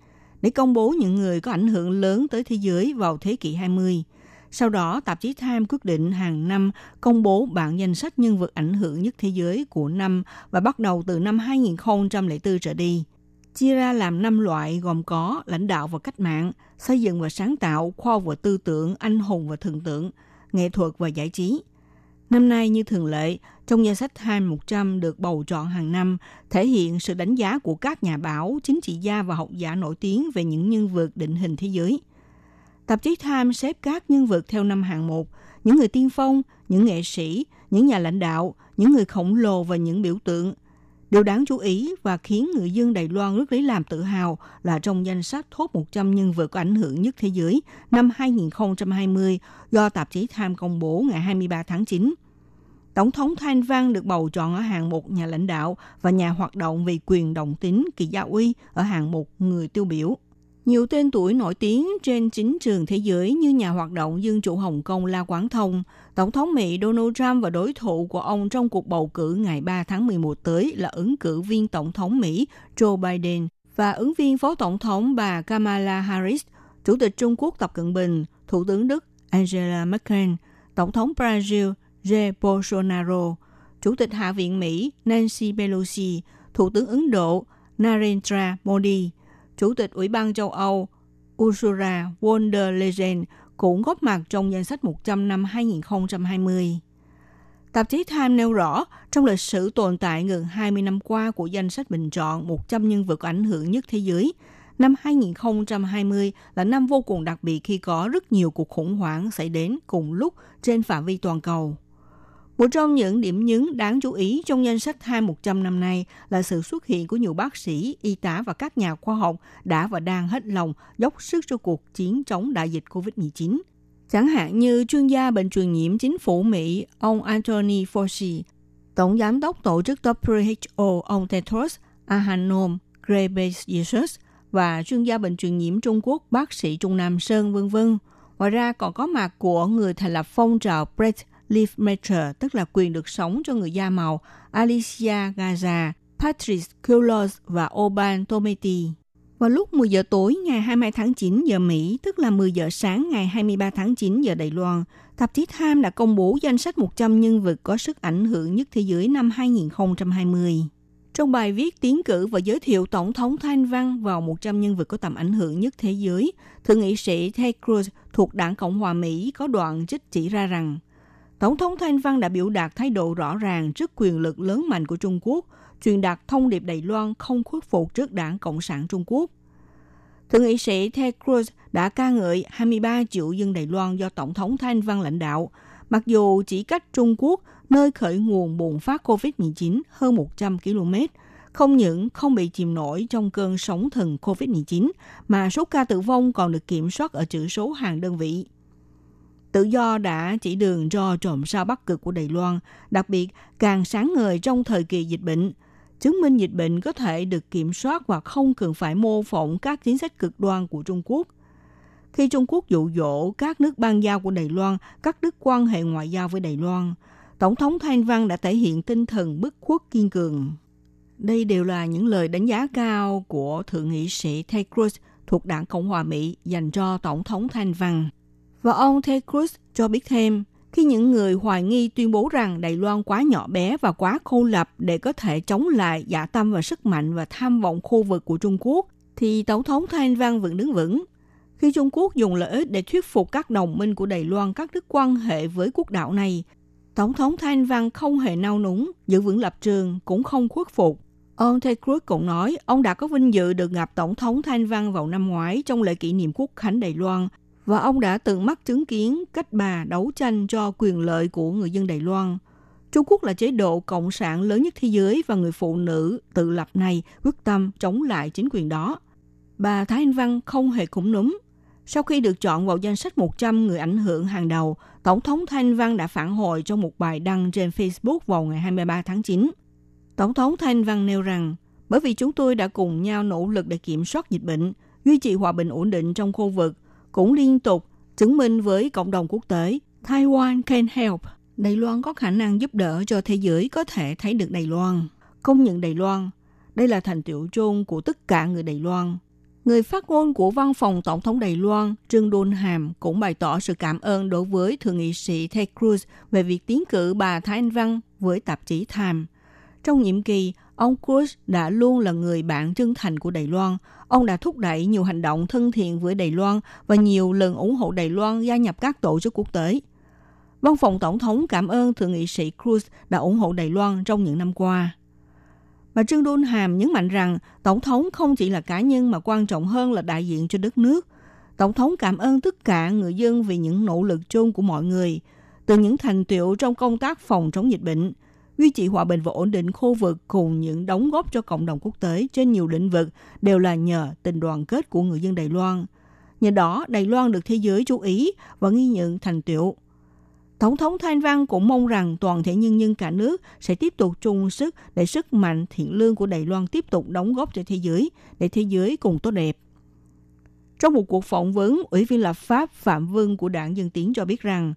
để công bố những người có ảnh hưởng lớn tới thế giới vào thế kỷ 20. Sau đó, tạp chí Time quyết định hàng năm công bố bảng danh sách nhân vật ảnh hưởng nhất thế giới của năm và bắt đầu từ năm 2004 trở đi – chia ra làm 5 loại gồm có lãnh đạo và cách mạng, xây dựng và sáng tạo, khoa học và tư tưởng, anh hùng và thần tượng, nghệ thuật và giải trí. Năm nay như thường lệ, trong danh sách Time 100 được bầu chọn hàng năm, thể hiện sự đánh giá của các nhà báo, chính trị gia và học giả nổi tiếng về những nhân vật định hình thế giới. Tạp chí Time xếp các nhân vật theo năm hạng mục, những người tiên phong, những nghệ sĩ, những nhà lãnh đạo, những người khổng lồ và những biểu tượng – Điều đáng chú ý và khiến người dân Đài Loan rất lấy làm tự hào là trong danh sách top 100 nhân vật có ảnh hưởng nhất thế giới năm 2020 do tạp chí Time công bố ngày 23 tháng 9. Tổng thống Thanh Văn được bầu chọn ở hạng mục nhà lãnh đạo và nhà hoạt động vì quyền đồng tính Kỳ Gia Uy ở hạng mục người tiêu biểu. Nhiều tên tuổi nổi tiếng trên chính trường thế giới như nhà hoạt động dân chủ Hồng Kông La Quảng Thông, Tổng thống Mỹ Donald Trump và đối thủ của ông trong cuộc bầu cử ngày 3 tháng 11 tới là ứng cử viên Tổng thống Mỹ Joe Biden và ứng viên Phó Tổng thống bà Kamala Harris, Chủ tịch Trung Quốc Tập Cận Bình, Thủ tướng Đức Angela Merkel, Tổng thống Brazil Jair Bolsonaro, Chủ tịch Hạ viện Mỹ Nancy Pelosi, Thủ tướng Ấn Độ Narendra Modi, Chủ tịch Ủy ban châu Âu Ursula von der Leyen cũng góp mặt trong danh sách 100 năm 2020. Tạp chí Time nêu rõ, trong lịch sử tồn tại gần 20 năm qua của danh sách bình chọn 100 nhân vật ảnh hưởng nhất thế giới, năm 2020 là năm vô cùng đặc biệt khi có rất nhiều cuộc khủng hoảng xảy đến cùng lúc trên phạm vi toàn cầu. Một trong những điểm nhấn đáng chú ý trong danh sách Time 100 năm nay là sự xuất hiện của nhiều bác sĩ, y tá và các nhà khoa học đã và đang hết lòng dốc sức cho cuộc chiến chống đại dịch COVID-19. Chẳng hạn như chuyên gia bệnh truyền nhiễm chính phủ Mỹ ông Anthony Fauci, Tổng giám đốc tổ chức WHO ông Tedros Adhanom Ghebreyesus và chuyên gia bệnh truyền nhiễm Trung Quốc bác sĩ Trung Nam Sơn vân vân. Ngoài ra còn có mặt của người thành lập phong trào Brett Live Matter, tức là quyền được sống cho người da màu, Alicia Gaza, Patrice Kulos và Oban Tometi. Vào lúc 10 giờ tối ngày 22 tháng 9 giờ Mỹ, tức là 10 giờ sáng ngày 23 tháng 9 giờ Đài Loan, tạp chí Time đã công bố danh sách 100 nhân vật có sức ảnh hưởng nhất thế giới năm 2020. Trong bài viết tiến cử và giới thiệu Tổng thống Thanh Văn vào 100 nhân vật có tầm ảnh hưởng nhất thế giới, Thượng nghị sĩ Ted Cruz thuộc đảng Cộng hòa Mỹ có đoạn trích chỉ ra rằng Tổng thống Thanh Văn đã biểu đạt thái độ rõ ràng trước quyền lực lớn mạnh của Trung Quốc, truyền đạt thông điệp Đài Loan không khuất phục trước đảng Cộng sản Trung Quốc. Thượng nghị sĩ Ted Cruz đã ca ngợi 23 triệu dân Đài Loan do Tổng thống Thanh Văn lãnh đạo, mặc dù chỉ cách Trung Quốc, nơi khởi nguồn bùng phát COVID-19 hơn 100 km, không những không bị chìm nổi trong cơn sóng thần COVID-19, mà số ca tử vong còn được kiểm soát ở chữ số hàng đơn vị. Tự do đã chỉ đường cho trộm sao bắc cực của Đài Loan, đặc biệt càng sáng ngời trong thời kỳ dịch bệnh, chứng minh dịch bệnh có thể được kiểm soát và không cần phải mô phỏng các chính sách cực đoan của Trung Quốc. Khi Trung Quốc dụ dỗ các nước ban giao của Đài Loan cắt đứt quan hệ ngoại giao với Đài Loan, Tổng thống Thanh Văn đã thể hiện tinh thần bức khuất kiên cường. Đây đều là những lời đánh giá cao của Thượng nghị sĩ Ted Cruz thuộc đảng Cộng hòa Mỹ dành cho Tổng thống Thanh Văn. Và ông Ted Cruz cho biết thêm, khi những người hoài nghi tuyên bố rằng Đài Loan quá nhỏ bé và quá cô lập để có thể chống lại dạ tâm và sức mạnh và tham vọng khu vực của Trung Quốc, thì Tổng thống Thanh Văn vẫn đứng vững. Khi Trung Quốc dùng lợi ích để thuyết phục các đồng minh của Đài Loan cắt đứt quan hệ với quốc đảo này, Tổng thống Thanh Văn không hề nao núng, giữ vững lập trường, cũng không khuất phục. Ông Ted Cruz cũng nói ông đã có vinh dự được gặp Tổng thống Thanh Văn vào năm ngoái trong lễ kỷ niệm quốc khánh Đài Loan và ông đã từng mắt chứng kiến cách bà đấu tranh cho quyền lợi của người dân Đài Loan. Trung Quốc là chế độ cộng sản lớn nhất thế giới và người phụ nữ tự lập này quyết tâm chống lại chính quyền đó. Bà Thái Anh Văn không hề cũng núm. Sau khi được chọn vào danh sách 100 người ảnh hưởng hàng đầu, Tổng thống Thanh Văn đã phản hồi trong một bài đăng trên Facebook vào ngày 23 tháng 9. Tổng thống Thanh Văn nêu rằng, bởi vì chúng tôi đã cùng nhau nỗ lực để kiểm soát dịch bệnh, duy trì hòa bình ổn định trong khu vực, cũng liên tục chứng minh với cộng đồng quốc tế Taiwan can help. Đài Loan có khả năng giúp đỡ cho thế giới có thể thấy được Đài Loan. Công nhận Đài Loan. Đây là thành tựu chung của tất cả người Đài Loan. Người phát ngôn của văn phòng Tổng thống Đài Loan, Trương Đôn Hàm cũng bày tỏ sự cảm ơn đối với Thượng nghị sĩ Ted Cruz về việc tiến cử bà Thái Anh Văn với tạp chí Time. Trong nhiệm kỳ, ông Cruz đã luôn là người bạn chân thành của Đài Loan. Ông đã thúc đẩy nhiều hành động thân thiện với Đài Loan và nhiều lần ủng hộ Đài Loan gia nhập các tổ chức quốc tế. Văn phòng Tổng thống cảm ơn Thượng nghị sĩ Cruz đã ủng hộ Đài Loan trong những năm qua. Bà Trương Đôn Hàm nhấn mạnh rằng Tổng thống không chỉ là cá nhân mà quan trọng hơn là đại diện cho đất nước. Tổng thống cảm ơn tất cả người dân vì những nỗ lực chung của mọi người, từ những thành tiệu trong công tác phòng chống dịch bệnh, duy trì hòa bình và ổn định khu vực cùng những đóng góp cho cộng đồng quốc tế trên nhiều lĩnh vực đều là nhờ tình đoàn kết của người dân Đài Loan. Nhờ đó, Đài Loan được thế giới chú ý và ghi nhận thành tiệu. Tổng thống Thanh Văn cũng mong rằng toàn thể nhân dân cả nước sẽ tiếp tục chung sức để sức mạnh thiện lương của Đài Loan tiếp tục đóng góp cho thế giới, để thế giới cùng tốt đẹp. Trong một cuộc phỏng vấn, Ủy viên lập pháp Phạm Vương của đảng Dân Tiến cho biết rằng,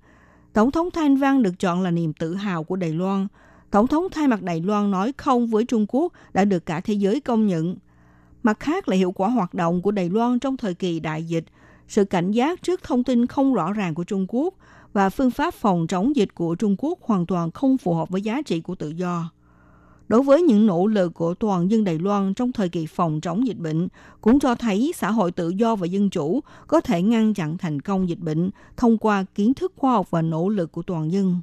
Tổng thống Thanh Văn được chọn là niềm tự hào của Đài Loan. Tổng thống thay mặt Đài Loan nói không với Trung Quốc đã được cả thế giới công nhận. Mặt khác là hiệu quả hoạt động của Đài Loan trong thời kỳ đại dịch, sự cảnh giác trước thông tin không rõ ràng của Trung Quốc – và phương pháp phòng chống dịch của Trung Quốc hoàn toàn không phù hợp với giá trị của tự do. Đối với những nỗ lực của toàn dân Đài Loan trong thời kỳ phòng chống dịch bệnh, cũng cho thấy xã hội tự do và dân chủ có thể ngăn chặn thành công dịch bệnh thông qua kiến thức khoa học và nỗ lực của toàn dân.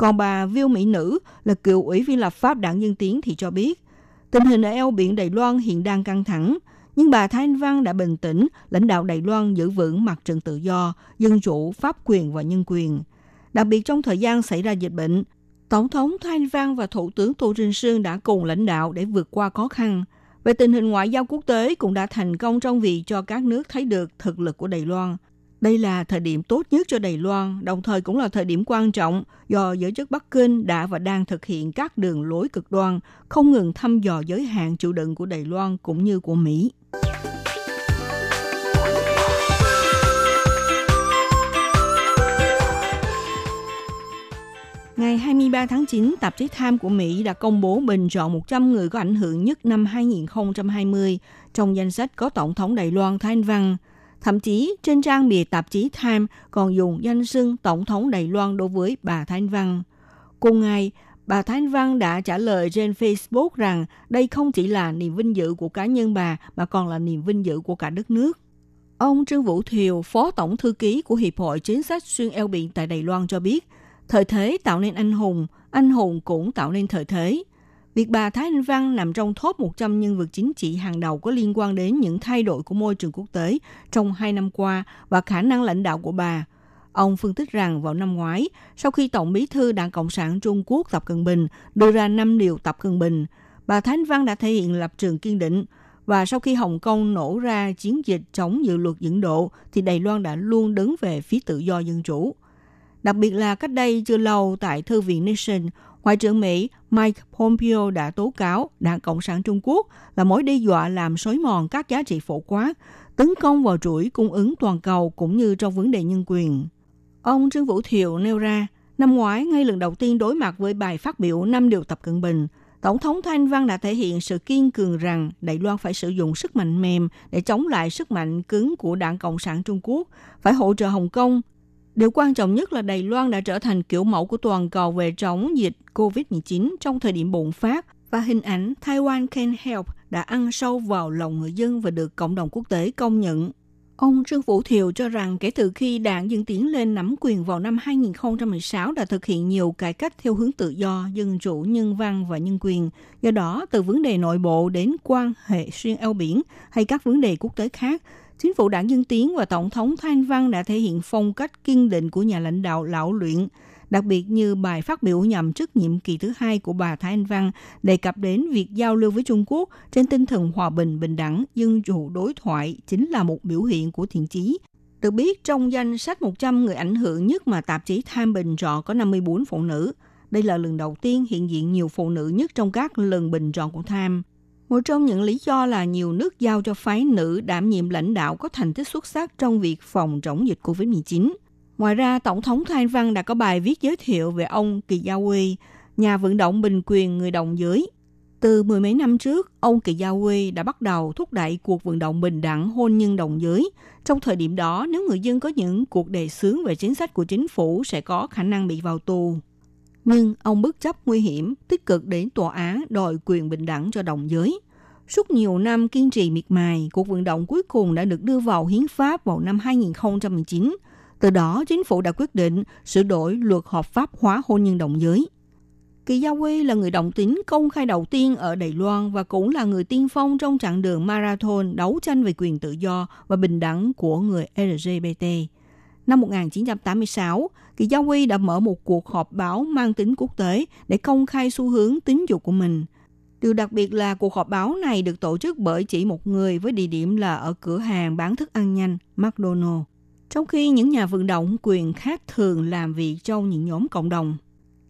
Còn bà Viêu Mỹ Nữ là cựu ủy viên lập pháp đảng Dân Tiến thì cho biết, tình hình ở eo biển Đài Loan hiện đang căng thẳng, nhưng bà Thái Anh Văn đã bình tĩnh lãnh đạo Đài Loan giữ vững mặt trận tự do, dân chủ, pháp quyền và nhân quyền. Đặc biệt trong thời gian xảy ra dịch bệnh, Tổng thống Thái Anh Văn và Thủ tướng Tô Trinh Sương đã cùng lãnh đạo để vượt qua khó khăn. Về tình hình ngoại giao quốc tế cũng đã thành công trong việc cho các nước thấy được thực lực của Đài Loan – đây là thời điểm tốt nhất cho Đài Loan, đồng thời cũng là thời điểm quan trọng do giới chức Bắc Kinh đã và đang thực hiện các đường lối cực đoan, không ngừng thăm dò giới hạn chịu đựng của Đài Loan cũng như của Mỹ. Ngày 23 tháng 9, tạp chí Time của Mỹ đã công bố bình chọn 100 người có ảnh hưởng nhất năm 2020 Trong danh sách có Tổng thống Đài Loan Thanh Văn. Thậm chí trên trang bìa tạp chí Time còn dùng danh xưng Tổng thống Đài Loan đối với bà Thanh Văn. Cùng ngày, bà Thanh Văn đã trả lời trên Facebook rằng đây không chỉ là niềm vinh dự của cá nhân bà mà còn là niềm vinh dự của cả đất nước. Ông Trương Vũ Thiều, Phó Tổng Thư ký của Hiệp hội Chính sách Xuyên eo biển tại Đài Loan cho biết, thời thế tạo nên anh hùng, anh hùng cũng tạo nên thời thế. Việc bà Thái Anh Văn nằm trong top 100 nhân vật chính trị hàng đầu có liên quan đến những thay đổi của môi trường quốc tế trong hai năm qua và khả năng lãnh đạo của bà. Ông phân tích rằng vào năm ngoái, sau khi Tổng bí thư Đảng Cộng sản Trung Quốc Tập Cận Bình đưa ra 5 điều Tập Cận Bình, bà Thái Anh Văn đã thể hiện lập trường kiên định. Và sau khi Hồng Kông nổ ra chiến dịch chống dự luật dẫn độ, thì Đài Loan đã luôn đứng về phía tự do dân chủ. Đặc biệt là cách đây chưa lâu tại Thư viện Nation, Ngoại trưởng Mỹ Mike Pompeo đã tố cáo Đảng Cộng sản Trung Quốc là mối đe dọa làm xói mòn các giá trị phổ quát, tấn công vào chuỗi cung ứng toàn cầu cũng như trong vấn đề nhân quyền. Ông Trương Vũ Thiệu nêu ra, năm ngoái ngay lần đầu tiên đối mặt với bài phát biểu năm điều Tập Cận Bình, Tổng thống Thanh Văn đã thể hiện sự kiên cường rằng Đài Loan phải sử dụng sức mạnh mềm để chống lại sức mạnh cứng của Đảng Cộng sản Trung Quốc, phải hỗ trợ Hồng Kông Điều quan trọng nhất là Đài Loan đã trở thành kiểu mẫu của toàn cầu về chống dịch COVID-19 trong thời điểm bùng phát và hình ảnh Taiwan Can Help đã ăn sâu vào lòng người dân và được cộng đồng quốc tế công nhận. Ông Trương Vũ Thiều cho rằng kể từ khi đảng Dân Tiến lên nắm quyền vào năm 2016 đã thực hiện nhiều cải cách theo hướng tự do, dân chủ, nhân văn và nhân quyền. Do đó, từ vấn đề nội bộ đến quan hệ xuyên eo biển hay các vấn đề quốc tế khác, Chính phủ đảng Dân Tiến và Tổng thống Thanh Văn đã thể hiện phong cách kiên định của nhà lãnh đạo lão luyện, đặc biệt như bài phát biểu nhằm trước nhiệm kỳ thứ hai của bà Thái Anh Văn đề cập đến việc giao lưu với Trung Quốc trên tinh thần hòa bình, bình đẳng, dân chủ đối thoại chính là một biểu hiện của thiện chí. Được biết, trong danh sách 100 người ảnh hưởng nhất mà tạp chí Time bình chọn có 54 phụ nữ. Đây là lần đầu tiên hiện diện nhiều phụ nữ nhất trong các lần bình chọn của Time. Một trong những lý do là nhiều nước giao cho phái nữ đảm nhiệm lãnh đạo có thành tích xuất sắc trong việc phòng chống dịch COVID-19. Ngoài ra, Tổng thống Thanh Văn đã có bài viết giới thiệu về ông Kỳ nhà vận động bình quyền người đồng giới. Từ mười mấy năm trước, ông Kỳ đã bắt đầu thúc đẩy cuộc vận động bình đẳng hôn nhân đồng giới. Trong thời điểm đó, nếu người dân có những cuộc đề xướng về chính sách của chính phủ sẽ có khả năng bị vào tù nhưng ông bất chấp nguy hiểm, tích cực đến tòa án đòi quyền bình đẳng cho đồng giới. Suốt nhiều năm kiên trì miệt mài, cuộc vận động cuối cùng đã được đưa vào hiến pháp vào năm 2019. Từ đó, chính phủ đã quyết định sửa đổi luật hợp pháp hóa hôn nhân đồng giới. Kỳ Gia Quy là người đồng tính công khai đầu tiên ở Đài Loan và cũng là người tiên phong trong chặng đường marathon đấu tranh về quyền tự do và bình đẳng của người LGBT. Năm 1986, Kỳ Gia Huy đã mở một cuộc họp báo mang tính quốc tế để công khai xu hướng tính dục của mình. Điều đặc biệt là cuộc họp báo này được tổ chức bởi chỉ một người với địa điểm là ở cửa hàng bán thức ăn nhanh, McDonald's. Trong khi những nhà vận động quyền khác thường làm việc trong những nhóm cộng đồng.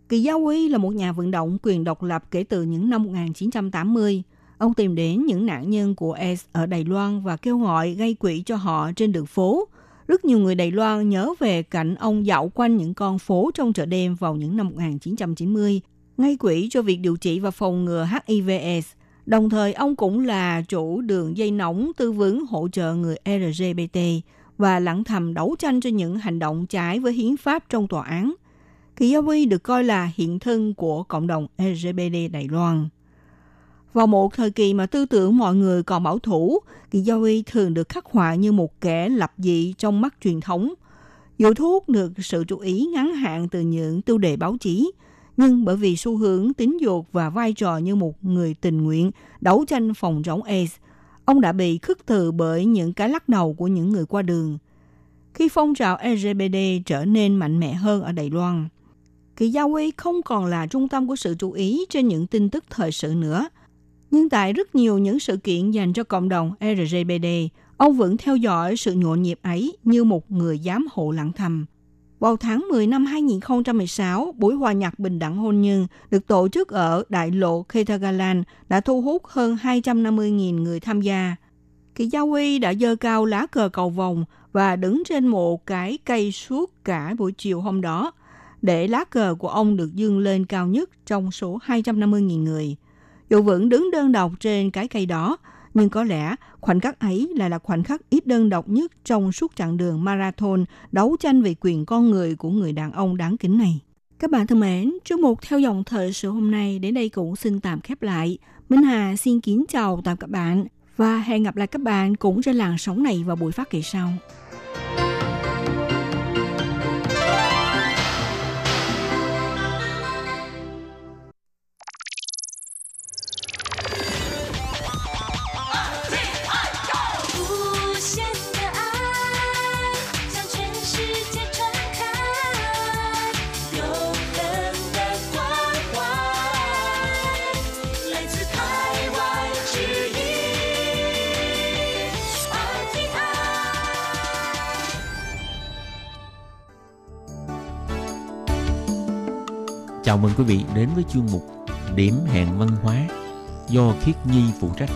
Kỳ Gia Huy là một nhà vận động quyền độc lập kể từ những năm 1980. Ông tìm đến những nạn nhân của S ở Đài Loan và kêu gọi gây quỹ cho họ trên đường phố – rất nhiều người Đài Loan nhớ về cảnh ông dạo quanh những con phố trong chợ đêm vào những năm 1990, ngay quỹ cho việc điều trị và phòng ngừa HIVS. Đồng thời, ông cũng là chủ đường dây nóng tư vấn hỗ trợ người LGBT và lặng thầm đấu tranh cho những hành động trái với hiến pháp trong tòa án. Kỳ Gia Huy được coi là hiện thân của cộng đồng LGBT Đài Loan. Vào một thời kỳ mà tư tưởng mọi người còn bảo thủ, Kỳ Giao Y thường được khắc họa như một kẻ lập dị trong mắt truyền thống. Dù thuốc được sự chú ý ngắn hạn từ những tiêu đề báo chí, nhưng bởi vì xu hướng tính dục và vai trò như một người tình nguyện đấu tranh phòng chống AIDS, ông đã bị khước từ bởi những cái lắc đầu của những người qua đường. Khi phong trào LGBT trở nên mạnh mẽ hơn ở Đài Loan, Kỳ Giao Y không còn là trung tâm của sự chú ý trên những tin tức thời sự nữa – nhưng tại rất nhiều những sự kiện dành cho cộng đồng LGBT, ông vẫn theo dõi sự nhộn nhịp ấy như một người giám hộ lặng thầm. Vào tháng 10 năm 2016, buổi hòa nhạc bình đẳng hôn nhân được tổ chức ở đại lộ Ketagalan đã thu hút hơn 250.000 người tham gia. Kỳ Gia Huy đã dơ cao lá cờ cầu vòng và đứng trên một cái cây suốt cả buổi chiều hôm đó, để lá cờ của ông được dương lên cao nhất trong số 250.000 người – dù vẫn đứng đơn độc trên cái cây đó, Nhưng có lẽ khoảnh khắc ấy lại là khoảnh khắc ít đơn độc nhất trong suốt chặng đường marathon đấu tranh về quyền con người của người đàn ông đáng kính này. Các bạn thân mến, chương mục theo dòng thời sự hôm nay đến đây cũng xin tạm khép lại. Minh Hà xin kính chào tạm các bạn và hẹn gặp lại các bạn cũng trên làn sóng này vào buổi phát kỳ sau. Mừng quý vị đến với chương mục Điểm hẹn văn hóa do Khiết Nhi phụ trách.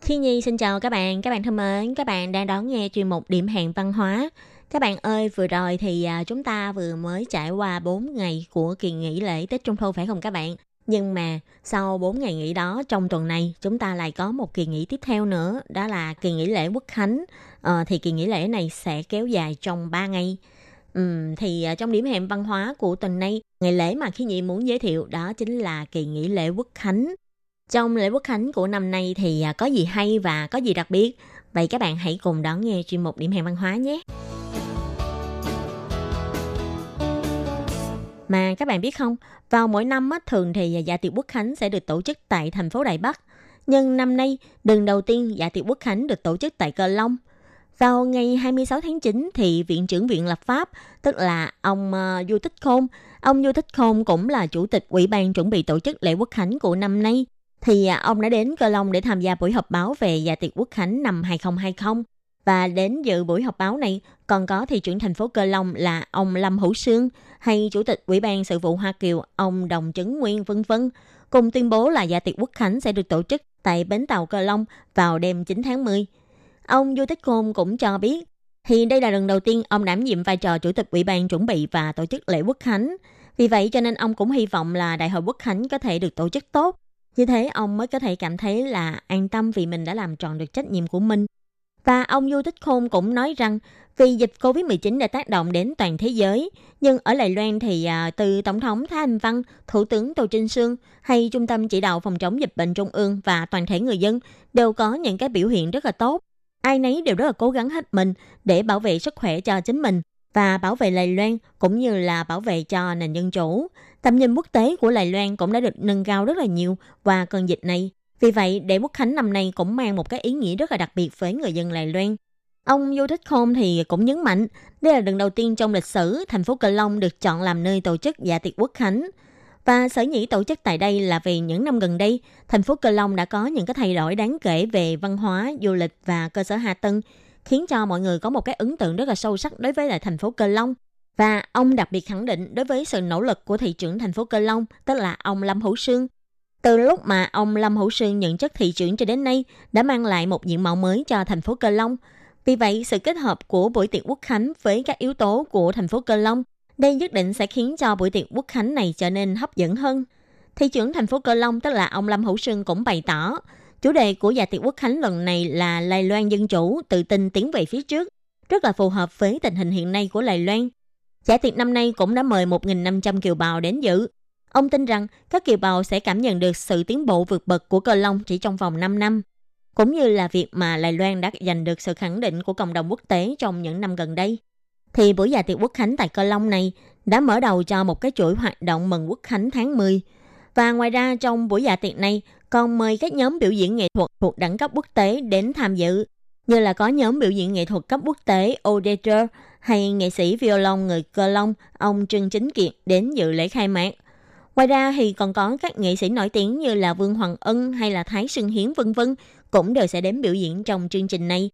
Khi Nhi xin chào các bạn, các bạn thân mến, các bạn đang đón nghe chuyên mục Điểm hẹn văn hóa. Các bạn ơi, vừa rồi thì à, chúng ta vừa mới trải qua 4 ngày của kỳ nghỉ lễ Tết Trung Thu phải không các bạn? Nhưng mà sau 4 ngày nghỉ đó trong tuần này chúng ta lại có một kỳ nghỉ tiếp theo nữa, đó là kỳ nghỉ lễ Quốc Khánh. À, thì kỳ nghỉ lễ này sẽ kéo dài trong 3 ngày. Ừ, thì ờ, trong điểm hẹn văn hóa của tuần này, ngày lễ mà khi nhị muốn giới thiệu đó chính là kỳ nghỉ lễ Quốc Khánh. Trong lễ Quốc Khánh của năm nay thì à, có gì hay và có gì đặc biệt? Vậy các bạn hãy cùng đón nghe chuyên mục điểm hẹn văn hóa nhé. Mà các bạn biết không, vào mỗi năm thường thì dạ tiệc quốc khánh sẽ được tổ chức tại thành phố Đài Bắc. Nhưng năm nay, lần đầu tiên dạ tiệc quốc khánh được tổ chức tại Cờ Long. Vào ngày 26 tháng 9 thì Viện trưởng Viện Lập pháp, tức là ông uh, Du Tích Khôn, ông Du Tích Khôn cũng là chủ tịch ủy ban chuẩn bị tổ chức lễ quốc khánh của năm nay. Thì uh, ông đã đến Cơ Long để tham gia buổi họp báo về dạ tiệc quốc khánh năm 2020. Và đến dự buổi họp báo này còn có thị trưởng thành phố Cơ Long là ông Lâm Hữu Sương hay chủ tịch Ủy ban sự vụ Hoa Kiều ông Đồng Trấn Nguyên vân vân cùng tuyên bố là dạ tiệc quốc khánh sẽ được tổ chức tại bến tàu Cơ Long vào đêm 9 tháng 10. Ông Du Tích Khôn cũng cho biết thì đây là lần đầu tiên ông đảm nhiệm vai trò chủ tịch Ủy ban chuẩn bị và tổ chức lễ quốc khánh. Vì vậy cho nên ông cũng hy vọng là đại hội quốc khánh có thể được tổ chức tốt. Như thế ông mới có thể cảm thấy là an tâm vì mình đã làm tròn được trách nhiệm của mình. Và ông Du Tích Khôn cũng nói rằng vì dịch Covid-19 đã tác động đến toàn thế giới, nhưng ở Đài Loan thì à, từ Tổng thống Thái Anh Văn, Thủ tướng Tô Trinh Sương hay Trung tâm Chỉ đạo Phòng chống dịch bệnh Trung ương và toàn thể người dân đều có những cái biểu hiện rất là tốt. Ai nấy đều rất là cố gắng hết mình để bảo vệ sức khỏe cho chính mình và bảo vệ Lài Loan cũng như là bảo vệ cho nền dân chủ. Tầm nhìn quốc tế của Lài Loan cũng đã được nâng cao rất là nhiều qua cơn dịch này. Vì vậy, để Quốc Khánh năm nay cũng mang một cái ý nghĩa rất là đặc biệt với người dân Lài Loan. Ông Du Thích Khôn thì cũng nhấn mạnh, đây là lần đầu tiên trong lịch sử thành phố Cờ Long được chọn làm nơi tổ chức dạ tiệc Quốc Khánh. Và sở nhĩ tổ chức tại đây là vì những năm gần đây, thành phố Cơ Long đã có những cái thay đổi đáng kể về văn hóa, du lịch và cơ sở hạ tầng, khiến cho mọi người có một cái ấn tượng rất là sâu sắc đối với lại thành phố Cơ Long. Và ông đặc biệt khẳng định đối với sự nỗ lực của thị trưởng thành phố Cơ Long, tức là ông Lâm Hữu Sương, từ lúc mà ông Lâm Hữu Sương nhận chức thị trưởng cho đến nay đã mang lại một diện mạo mới cho thành phố Cơ Long. Vì vậy, sự kết hợp của buổi tiệc quốc khánh với các yếu tố của thành phố Cơ Long, đây nhất định sẽ khiến cho buổi tiệc quốc khánh này trở nên hấp dẫn hơn. Thị trưởng thành phố Cơ Long tức là ông Lâm Hữu Sương cũng bày tỏ, chủ đề của dạ tiệc quốc khánh lần này là Lài Loan dân chủ, tự tin tiến về phía trước, rất là phù hợp với tình hình hiện nay của Lài Loan. Dạ tiệc năm nay cũng đã mời 1.500 kiều bào đến dự, Ông tin rằng các kiều bào sẽ cảm nhận được sự tiến bộ vượt bậc của Cơ long chỉ trong vòng 5 năm, cũng như là việc mà Lài Loan đã giành được sự khẳng định của cộng đồng quốc tế trong những năm gần đây. Thì buổi dạ tiệc quốc khánh tại Cơ Long này đã mở đầu cho một cái chuỗi hoạt động mừng quốc khánh tháng 10. Và ngoài ra trong buổi dạ tiệc này còn mời các nhóm biểu diễn nghệ thuật thuộc đẳng cấp quốc tế đến tham dự, như là có nhóm biểu diễn nghệ thuật cấp quốc tế Auditor hay nghệ sĩ violon người Cơ Long, ông Trương Chính Kiệt đến dự lễ khai mạc. Ngoài ra thì còn có các nghệ sĩ nổi tiếng như là Vương Hoàng Ân hay là Thái Sương Hiến vân vân cũng đều sẽ đến biểu diễn trong chương trình này.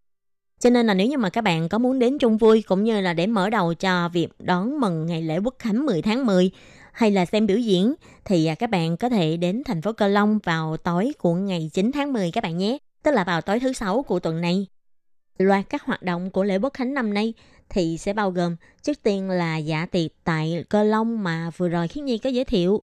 Cho nên là nếu như mà các bạn có muốn đến chung vui cũng như là để mở đầu cho việc đón mừng ngày lễ Quốc Khánh 10 tháng 10 hay là xem biểu diễn thì à, các bạn có thể đến thành phố Cơ Long vào tối của ngày 9 tháng 10 các bạn nhé, tức là vào tối thứ sáu của tuần này. Loạt các hoạt động của lễ Quốc Khánh năm nay thì sẽ bao gồm trước tiên là giả tiệc tại Cơ Long mà vừa rồi Khiết Nhi có giới thiệu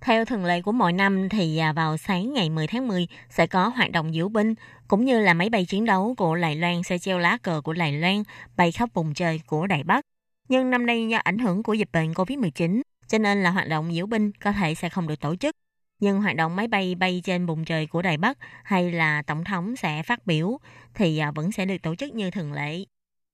theo thường lệ của mọi năm thì à, vào sáng ngày 10 tháng 10 sẽ có hoạt động diễu binh, cũng như là máy bay chiến đấu của Đài Loan sẽ treo lá cờ của Đài Loan bay khắp vùng trời của Đài Bắc. Nhưng năm nay do ảnh hưởng của dịch bệnh COVID-19, cho nên là hoạt động diễu binh có thể sẽ không được tổ chức. Nhưng hoạt động máy bay bay trên vùng trời của Đài Bắc hay là Tổng thống sẽ phát biểu thì à, vẫn sẽ được tổ chức như thường lệ.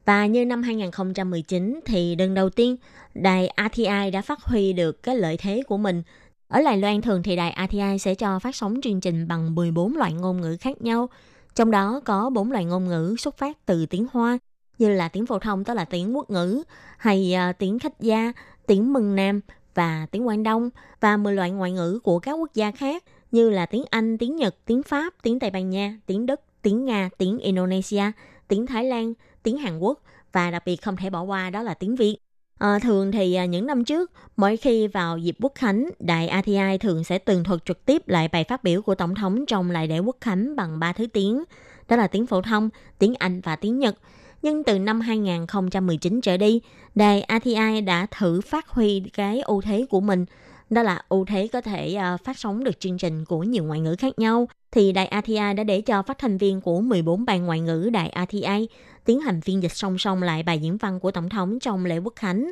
Và như năm 2019 thì lần đầu tiên đài RTI đã phát huy được cái lợi thế của mình. Ở Đài Loan thường thì đài RTI sẽ cho phát sóng chương trình bằng 14 loại ngôn ngữ khác nhau. Trong đó có 4 loại ngôn ngữ xuất phát từ tiếng Hoa, như là tiếng phổ thông tức là tiếng quốc ngữ, hay uh, tiếng khách gia, tiếng mừng nam và tiếng Quảng Đông và 10 loại ngoại ngữ của các quốc gia khác như là tiếng Anh, tiếng Nhật, tiếng Pháp, tiếng Tây Ban Nha, tiếng Đức, tiếng Nga, tiếng Indonesia, tiếng Thái Lan, tiếng Hàn Quốc và đặc biệt không thể bỏ qua đó là tiếng Việt. À, thường thì à, những năm trước, mỗi khi vào dịp Quốc Khánh, Đài ATI thường sẽ tường thuật trực tiếp lại bài phát biểu của Tổng thống trong lại lễ Quốc Khánh bằng ba thứ tiếng, đó là tiếng phổ thông, tiếng Anh và tiếng Nhật. Nhưng từ năm 2019 trở đi, đài ATI đã thử phát huy cái ưu thế của mình, đó là ưu thế có thể uh, phát sóng được chương trình của nhiều ngoại ngữ khác nhau. Thì đài ATI đã để cho phát thanh viên của 14 ban ngoại ngữ đài ATI tiến hành phiên dịch song song lại bài diễn văn của Tổng thống trong lễ quốc khánh.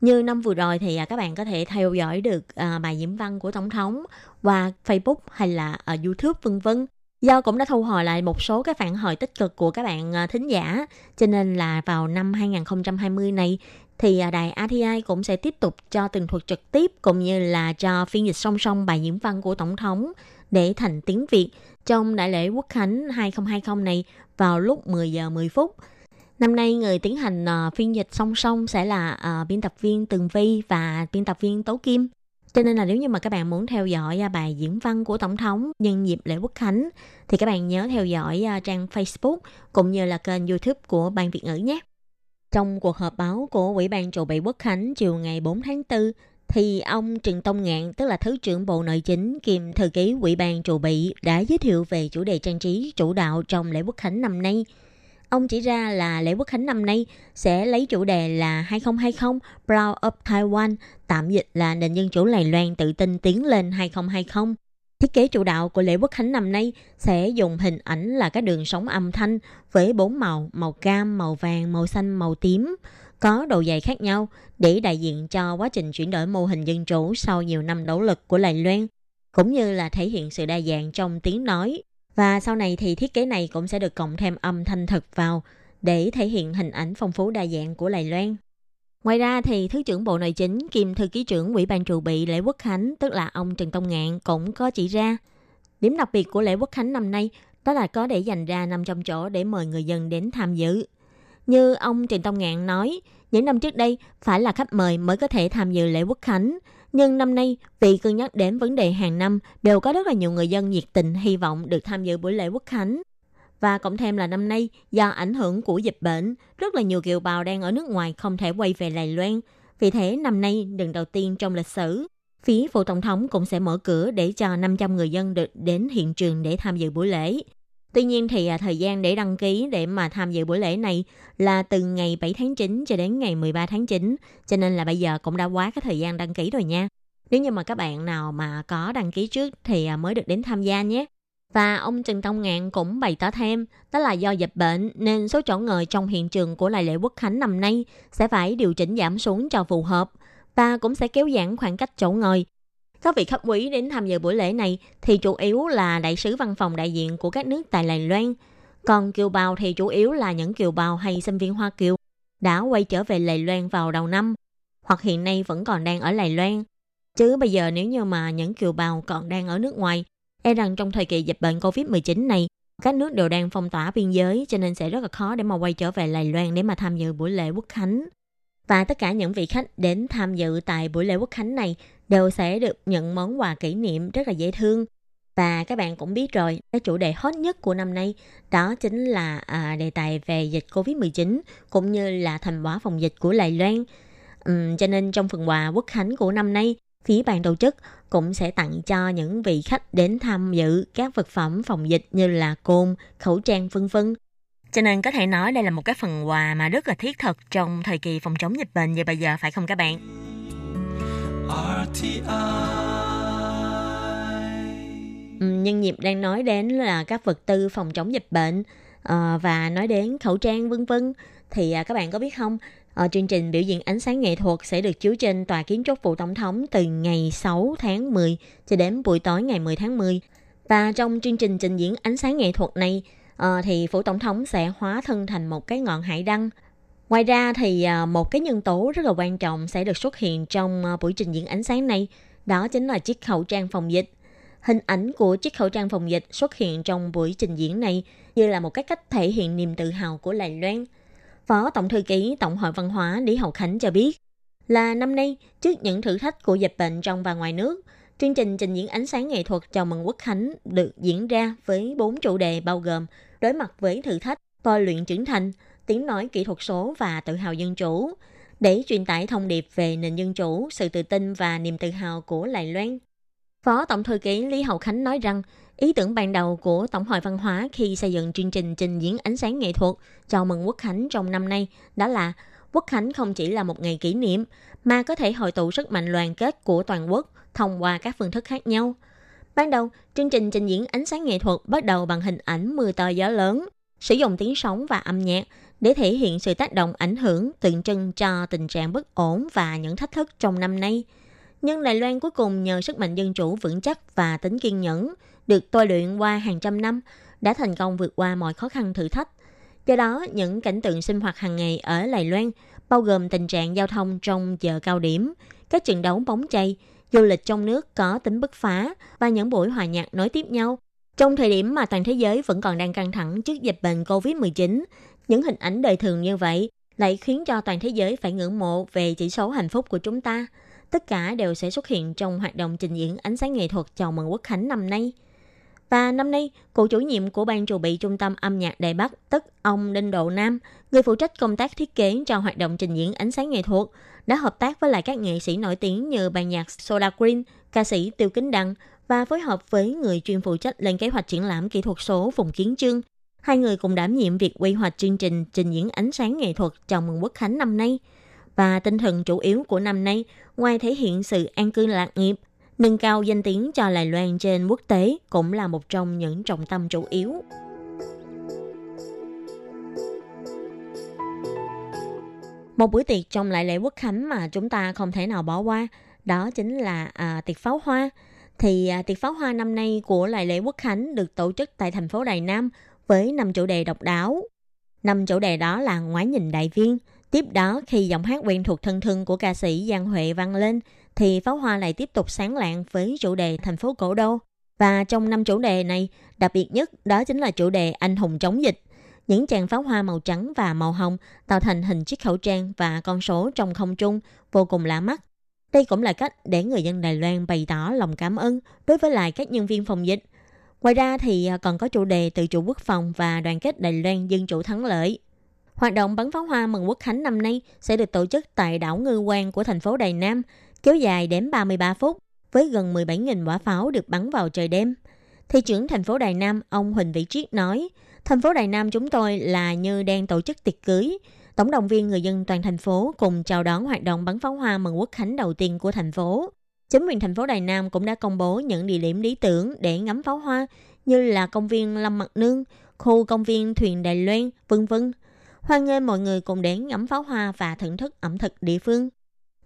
Như năm vừa rồi thì à, các bạn có thể theo dõi được ờ, bài diễn văn của Tổng thống qua Facebook hay là ở YouTube vân vân. Do cũng đã thu hồi lại một số cái phản hồi tích cực của các bạn thính giả, cho nên là vào năm 2020 này thì à, đài RTI cũng sẽ tiếp tục cho tường thuật trực tiếp cũng như là cho phiên dịch song song bài diễn văn của Tổng thống để thành tiếng Việt trong đại lễ Quốc Khánh 2020 này vào lúc 10 giờ 10 phút. Năm nay người tiến hành uh, phiên dịch song song sẽ là uh, biên tập viên Tường Vi và biên tập viên Tố Kim. Cho nên là nếu như mà các bạn muốn theo dõi uh, bài diễn văn của Tổng thống nhân dịp lễ Quốc Khánh thì các bạn nhớ theo dõi uh, trang Facebook cũng như là kênh YouTube của Ban Việt ngữ nhé. Trong cuộc họp báo của Ủy ban trù bị Quốc Khánh chiều ngày 4 tháng 4, thì ông Trần Tông Ngạn, tức là Thứ trưởng Bộ Nội chính kiêm thư ký Ủy ban trù bị đã giới thiệu về chủ đề trang trí chủ đạo trong lễ Quốc Khánh năm nay. Ông chỉ ra là lễ Quốc Khánh năm nay sẽ lấy chủ đề là 2020 Proud of Taiwan, tạm dịch là nền dân chủ Lài Loan tự tin tiến lên 2020. Thiết kế chủ đạo của lễ Quốc Khánh năm nay sẽ dùng hình ảnh là các đường sóng âm thanh với bốn màu, màu cam, màu vàng, màu xanh, màu tím, có độ dày khác nhau để đại diện cho quá trình chuyển đổi mô hình dân chủ sau nhiều năm nỗ lực của Đài Loan, cũng như là thể hiện sự đa dạng trong tiếng nói. Và sau này thì thiết kế này cũng sẽ được cộng thêm âm thanh thật vào để thể hiện hình ảnh phong phú đa dạng của Đài Loan. Ngoài ra thì Thứ trưởng Bộ Nội chính kiêm Thư ký trưởng Ủy ban trụ bị lễ Quốc Khánh, tức là ông Trần Tông Ngạn cũng có chỉ ra. Điểm đặc biệt của lễ Quốc Khánh năm nay đó là có để dành ra 500 chỗ để mời người dân đến tham dự. Như ông Trần Tông Ngạn nói, những năm trước đây phải là khách mời mới có thể tham dự lễ quốc khánh. Nhưng năm nay, vì cân nhắc đến vấn đề hàng năm, đều có rất là nhiều người dân nhiệt tình hy vọng được tham dự buổi lễ quốc khánh. Và cộng thêm là năm nay, do ảnh hưởng của dịch bệnh, rất là nhiều kiều bào đang ở nước ngoài không thể quay về Đài Loan. Vì thế, năm nay, lần đầu tiên trong lịch sử, phía phụ tổng thống cũng sẽ mở cửa để cho 500 người dân được đến hiện trường để tham dự buổi lễ. Tuy nhiên thì à, thời gian để đăng ký để mà tham dự buổi lễ này là từ ngày 7 tháng 9 cho đến ngày 13 tháng 9. Cho nên là bây giờ cũng đã quá cái thời gian đăng ký rồi nha. Nếu như mà các bạn nào mà có đăng ký trước thì à, mới được đến tham gia nhé. Và ông Trần Tông Ngạn cũng bày tỏ thêm, đó là do dịch bệnh nên số chỗ ngồi trong hiện trường của lại lễ quốc khánh năm nay sẽ phải điều chỉnh giảm xuống cho phù hợp và cũng sẽ kéo giãn khoảng cách chỗ ngồi các vị khách quý đến tham dự buổi lễ này thì chủ yếu là đại sứ văn phòng đại diện của các nước tại Đài Loan. Còn kiều bào thì chủ yếu là những kiều bào hay sinh viên Hoa Kiều đã quay trở về Đài Loan vào đầu năm hoặc hiện nay vẫn còn đang ở Đài Loan. Chứ bây giờ nếu như mà những kiều bào còn đang ở nước ngoài, e rằng trong thời kỳ dịch bệnh Covid-19 này, các nước đều đang phong tỏa biên giới cho nên sẽ rất là khó để mà quay trở về Lài Loan để mà tham dự buổi lễ quốc khánh. Và tất cả những vị khách đến tham dự tại buổi lễ quốc khánh này đều sẽ được nhận món quà kỷ niệm rất là dễ thương. Và các bạn cũng biết rồi, cái chủ đề hot nhất của năm nay đó chính là à, đề tài về dịch Covid-19 cũng như là thành quả phòng dịch của Lài Loan. Uhm, cho nên trong phần quà quốc khánh của năm nay, phía ban tổ chức cũng sẽ tặng cho những vị khách đến tham dự các vật phẩm phòng dịch như là côn, khẩu trang vân vân. Cho nên có thể nói đây là một cái phần quà mà rất là thiết thực trong thời kỳ phòng chống dịch bệnh như bây giờ phải không các bạn? RTI nhân dịp đang nói đến là các vật tư phòng chống dịch bệnh uh, và nói đến khẩu trang vân vân thì uh, các bạn có biết không ở chương trình biểu diễn ánh sáng nghệ thuật sẽ được chiếu trên tòa kiến trúc phủ tổng thống từ ngày 6 tháng 10 cho đến buổi tối ngày 10 tháng 10 và trong chương trình trình diễn ánh sáng nghệ thuật này uh, thì phủ tổng thống sẽ hóa thân thành một cái ngọn hải đăng Ngoài ra thì ờ, một cái nhân tố rất là quan trọng sẽ được xuất hiện trong buổi trình diễn ánh sáng này, đó chính là chiếc khẩu trang phòng dịch. Hình ảnh của chiếc khẩu trang phòng dịch xuất hiện trong buổi trình diễn này như là một cái cách thể hiện niềm tự hào của lài Loan. Phó Tổng thư ký Tổng hội Văn hóa Lý Hậu Khánh cho biết là năm nay, trước những thử thách của dịch bệnh trong và ngoài nước, chương trình trình diễn ánh sáng nghệ thuật chào mừng Quốc Khánh được diễn ra với bốn chủ đề bao gồm đối mặt với thử thách, tôi luyện trưởng thành, tiếng nói kỹ thuật số và tự hào dân chủ, để truyền tải thông điệp về nền dân chủ, sự tự tin và niềm tự hào của Lài Loan. Phó Tổng thư ký Lý Hậu Khánh nói rằng, ý tưởng ban đầu của Tổng hội Văn hóa khi xây dựng chương trình trình diễn ánh sáng nghệ thuật chào mừng Quốc Khánh trong năm nay đó là Quốc Khánh không chỉ là một ngày kỷ niệm, mà có thể hội tụ sức mạnh đoàn kết của toàn quốc thông qua các phương thức khác nhau. Ban đầu, chương trình trình diễn ánh sáng nghệ thuật bắt đầu bằng hình ảnh mưa to gió lớn, sử dụng tiếng sóng và âm nhạc để thể hiện sự tác động ảnh hưởng tượng trưng cho tình trạng bất ổn và những thách thức trong năm nay – nhưng Đài Loan cuối cùng nhờ sức mạnh dân chủ vững chắc và tính kiên nhẫn, được tôi luyện qua hàng trăm năm, đã thành công vượt qua mọi khó khăn thử thách. Do đó, những cảnh tượng sinh hoạt hàng ngày ở Đài Loan, bao gồm tình trạng giao thông trong giờ cao điểm, các trận đấu bóng chay, du lịch trong nước có tính bứt phá và những buổi hòa nhạc nối tiếp nhau. Trong thời điểm mà toàn thế giới vẫn còn đang căng thẳng trước dịch bệnh COVID-19, những hình ảnh đời thường như vậy lại khiến cho toàn thế giới phải ngưỡng mộ về chỉ số hạnh phúc của chúng ta – tất cả đều sẽ xuất hiện trong hoạt động trình diễn ánh sáng nghệ thuật chào mừng Quốc Khánh năm nay. Và năm nay, cựu chủ nhiệm của ban chủ bị Trung tâm âm nhạc Đài Bắc, tức ông Đinh Độ Nam, người phụ trách công tác thiết kế cho hoạt động trình diễn ánh sáng nghệ thuật, đã hợp tác với lại các nghệ sĩ nổi tiếng như ban nhạc Soda Green, ca sĩ Tiêu Kính Đăng và phối hợp với người chuyên phụ trách lên kế hoạch triển lãm kỹ thuật số Phùng Kiến Trương. Hai người cùng đảm nhiệm việc quy hoạch chương trình trình diễn ánh sáng nghệ thuật chào mừng Quốc Khánh năm nay – và tinh thần chủ yếu của năm nay, ngoài thể hiện sự an cư lạc nghiệp, nâng cao danh tiếng cho Đài Loan trên quốc tế cũng là một trong những trọng tâm chủ yếu. Một buổi tiệc trong lại lễ quốc khánh mà chúng ta không thể nào bỏ qua, đó chính là à, tiệc pháo hoa. Thì à, tiệc pháo hoa năm nay của lại lễ quốc khánh được tổ chức tại thành phố Đài Nam với năm chủ đề độc đáo. Năm chủ đề đó là ngoái nhìn đại viên – Tiếp đó, khi giọng hát quen thuộc thân thương của ca sĩ Giang Huệ vang lên, thì pháo hoa lại tiếp tục sáng lạng với chủ đề thành phố cổ đô. Và trong năm chủ đề này, đặc biệt nhất đó chính là chủ đề anh hùng chống dịch. Những chàng pháo hoa màu trắng và màu hồng tạo thành hình chiếc khẩu trang và con số trong không trung vô cùng lạ mắt. Đây cũng là cách để người dân Đài Loan bày tỏ lòng cảm ơn đối với lại các nhân viên phòng dịch. Ngoài ra thì còn có chủ đề tự chủ quốc phòng và đoàn kết Đài Loan dân chủ thắng lợi. Hoạt động bắn pháo hoa mừng quốc khánh năm nay sẽ được tổ chức tại đảo Ngư Quan của thành phố Đài Nam, kéo dài đến 33 phút, với gần 17.000 quả pháo được bắn vào trời đêm. Thị trưởng thành phố Đài Nam, ông Huỳnh Vĩ Triết nói, thành phố Đài Nam chúng tôi là như đang tổ chức tiệc cưới. Tổng động viên người dân toàn thành phố cùng chào đón hoạt động bắn pháo hoa mừng quốc khánh đầu tiên của thành phố. Chính quyền thành phố Đài Nam cũng đã công bố những địa điểm lý tưởng để ngắm pháo hoa như là công viên Lâm Mặt Nương, khu công viên Thuyền Đài Loan, vân vân hoan nghênh mọi người cùng đến ngắm pháo hoa và thưởng thức ẩm thực địa phương.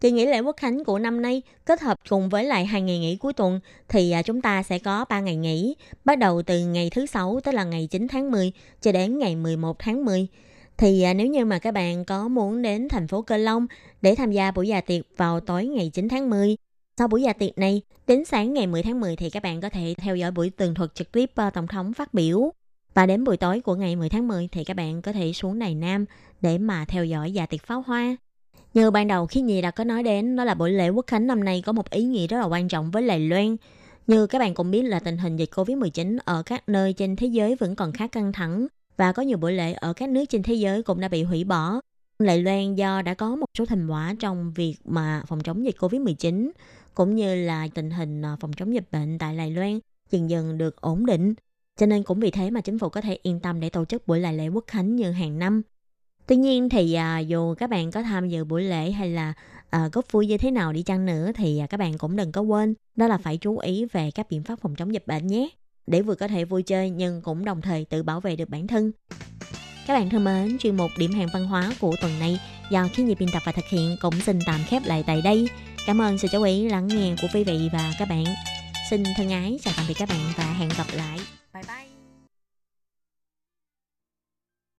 Kỳ nghỉ lễ quốc khánh của năm nay kết hợp cùng với lại hai ngày nghỉ cuối tuần thì à, chúng ta sẽ có 3 ngày nghỉ, bắt đầu từ ngày thứ sáu tới là ngày 9 tháng 10 cho đến ngày 11 tháng 10. Thì à, nếu như mà các bạn có muốn đến thành phố Cơ Long để tham gia buổi dạ tiệc vào tối ngày 9 tháng 10, sau buổi dạ tiệc này, đến sáng ngày 10 tháng 10 thì các bạn có thể theo dõi buổi tường thuật trực tiếp ờ, Tổng thống phát biểu và đến buổi tối của ngày 10 tháng 10 thì các bạn có thể xuống Đài Nam để mà theo dõi dạ tiệc pháo hoa. Như ban đầu khi Nhi đã có nói đến, đó là buổi lễ quốc khánh năm nay có một ý nghĩa rất là quan trọng với Đài Loan. Như các bạn cũng biết là tình hình dịch Covid-19 ở các nơi trên thế giới vẫn còn khá căng thẳng và có nhiều buổi lễ ở các nước trên thế giới cũng đã bị hủy bỏ. Đài Loan do đã có một số thành quả trong việc mà phòng chống dịch Covid-19 cũng như là tình hình à, phòng chống dịch bệnh tại Đài Loan dần dần được ổn định cho nên cũng vì thế mà chính phủ có thể yên tâm để tổ chức buổi lại lễ quốc khánh như hàng năm. Tuy nhiên thì à, dù các bạn có tham dự buổi lễ hay là à, góp vui như thế nào đi chăng nữa thì à, các bạn cũng đừng có quên đó là phải chú ý về các biện pháp phòng chống dịch bệnh nhé. để vừa có thể vui chơi nhưng cũng đồng thời tự bảo vệ được bản thân. Các bạn thân mến, chuyên mục điểm hẹn văn hóa của tuần này do khi nhịp biên tập và thực hiện cũng xin tạm khép lại tại đây. Cảm ơn sự chú ý lắng nghe của quý vị và các bạn. Xin thân ái chào tạm biệt các bạn và hẹn gặp lại.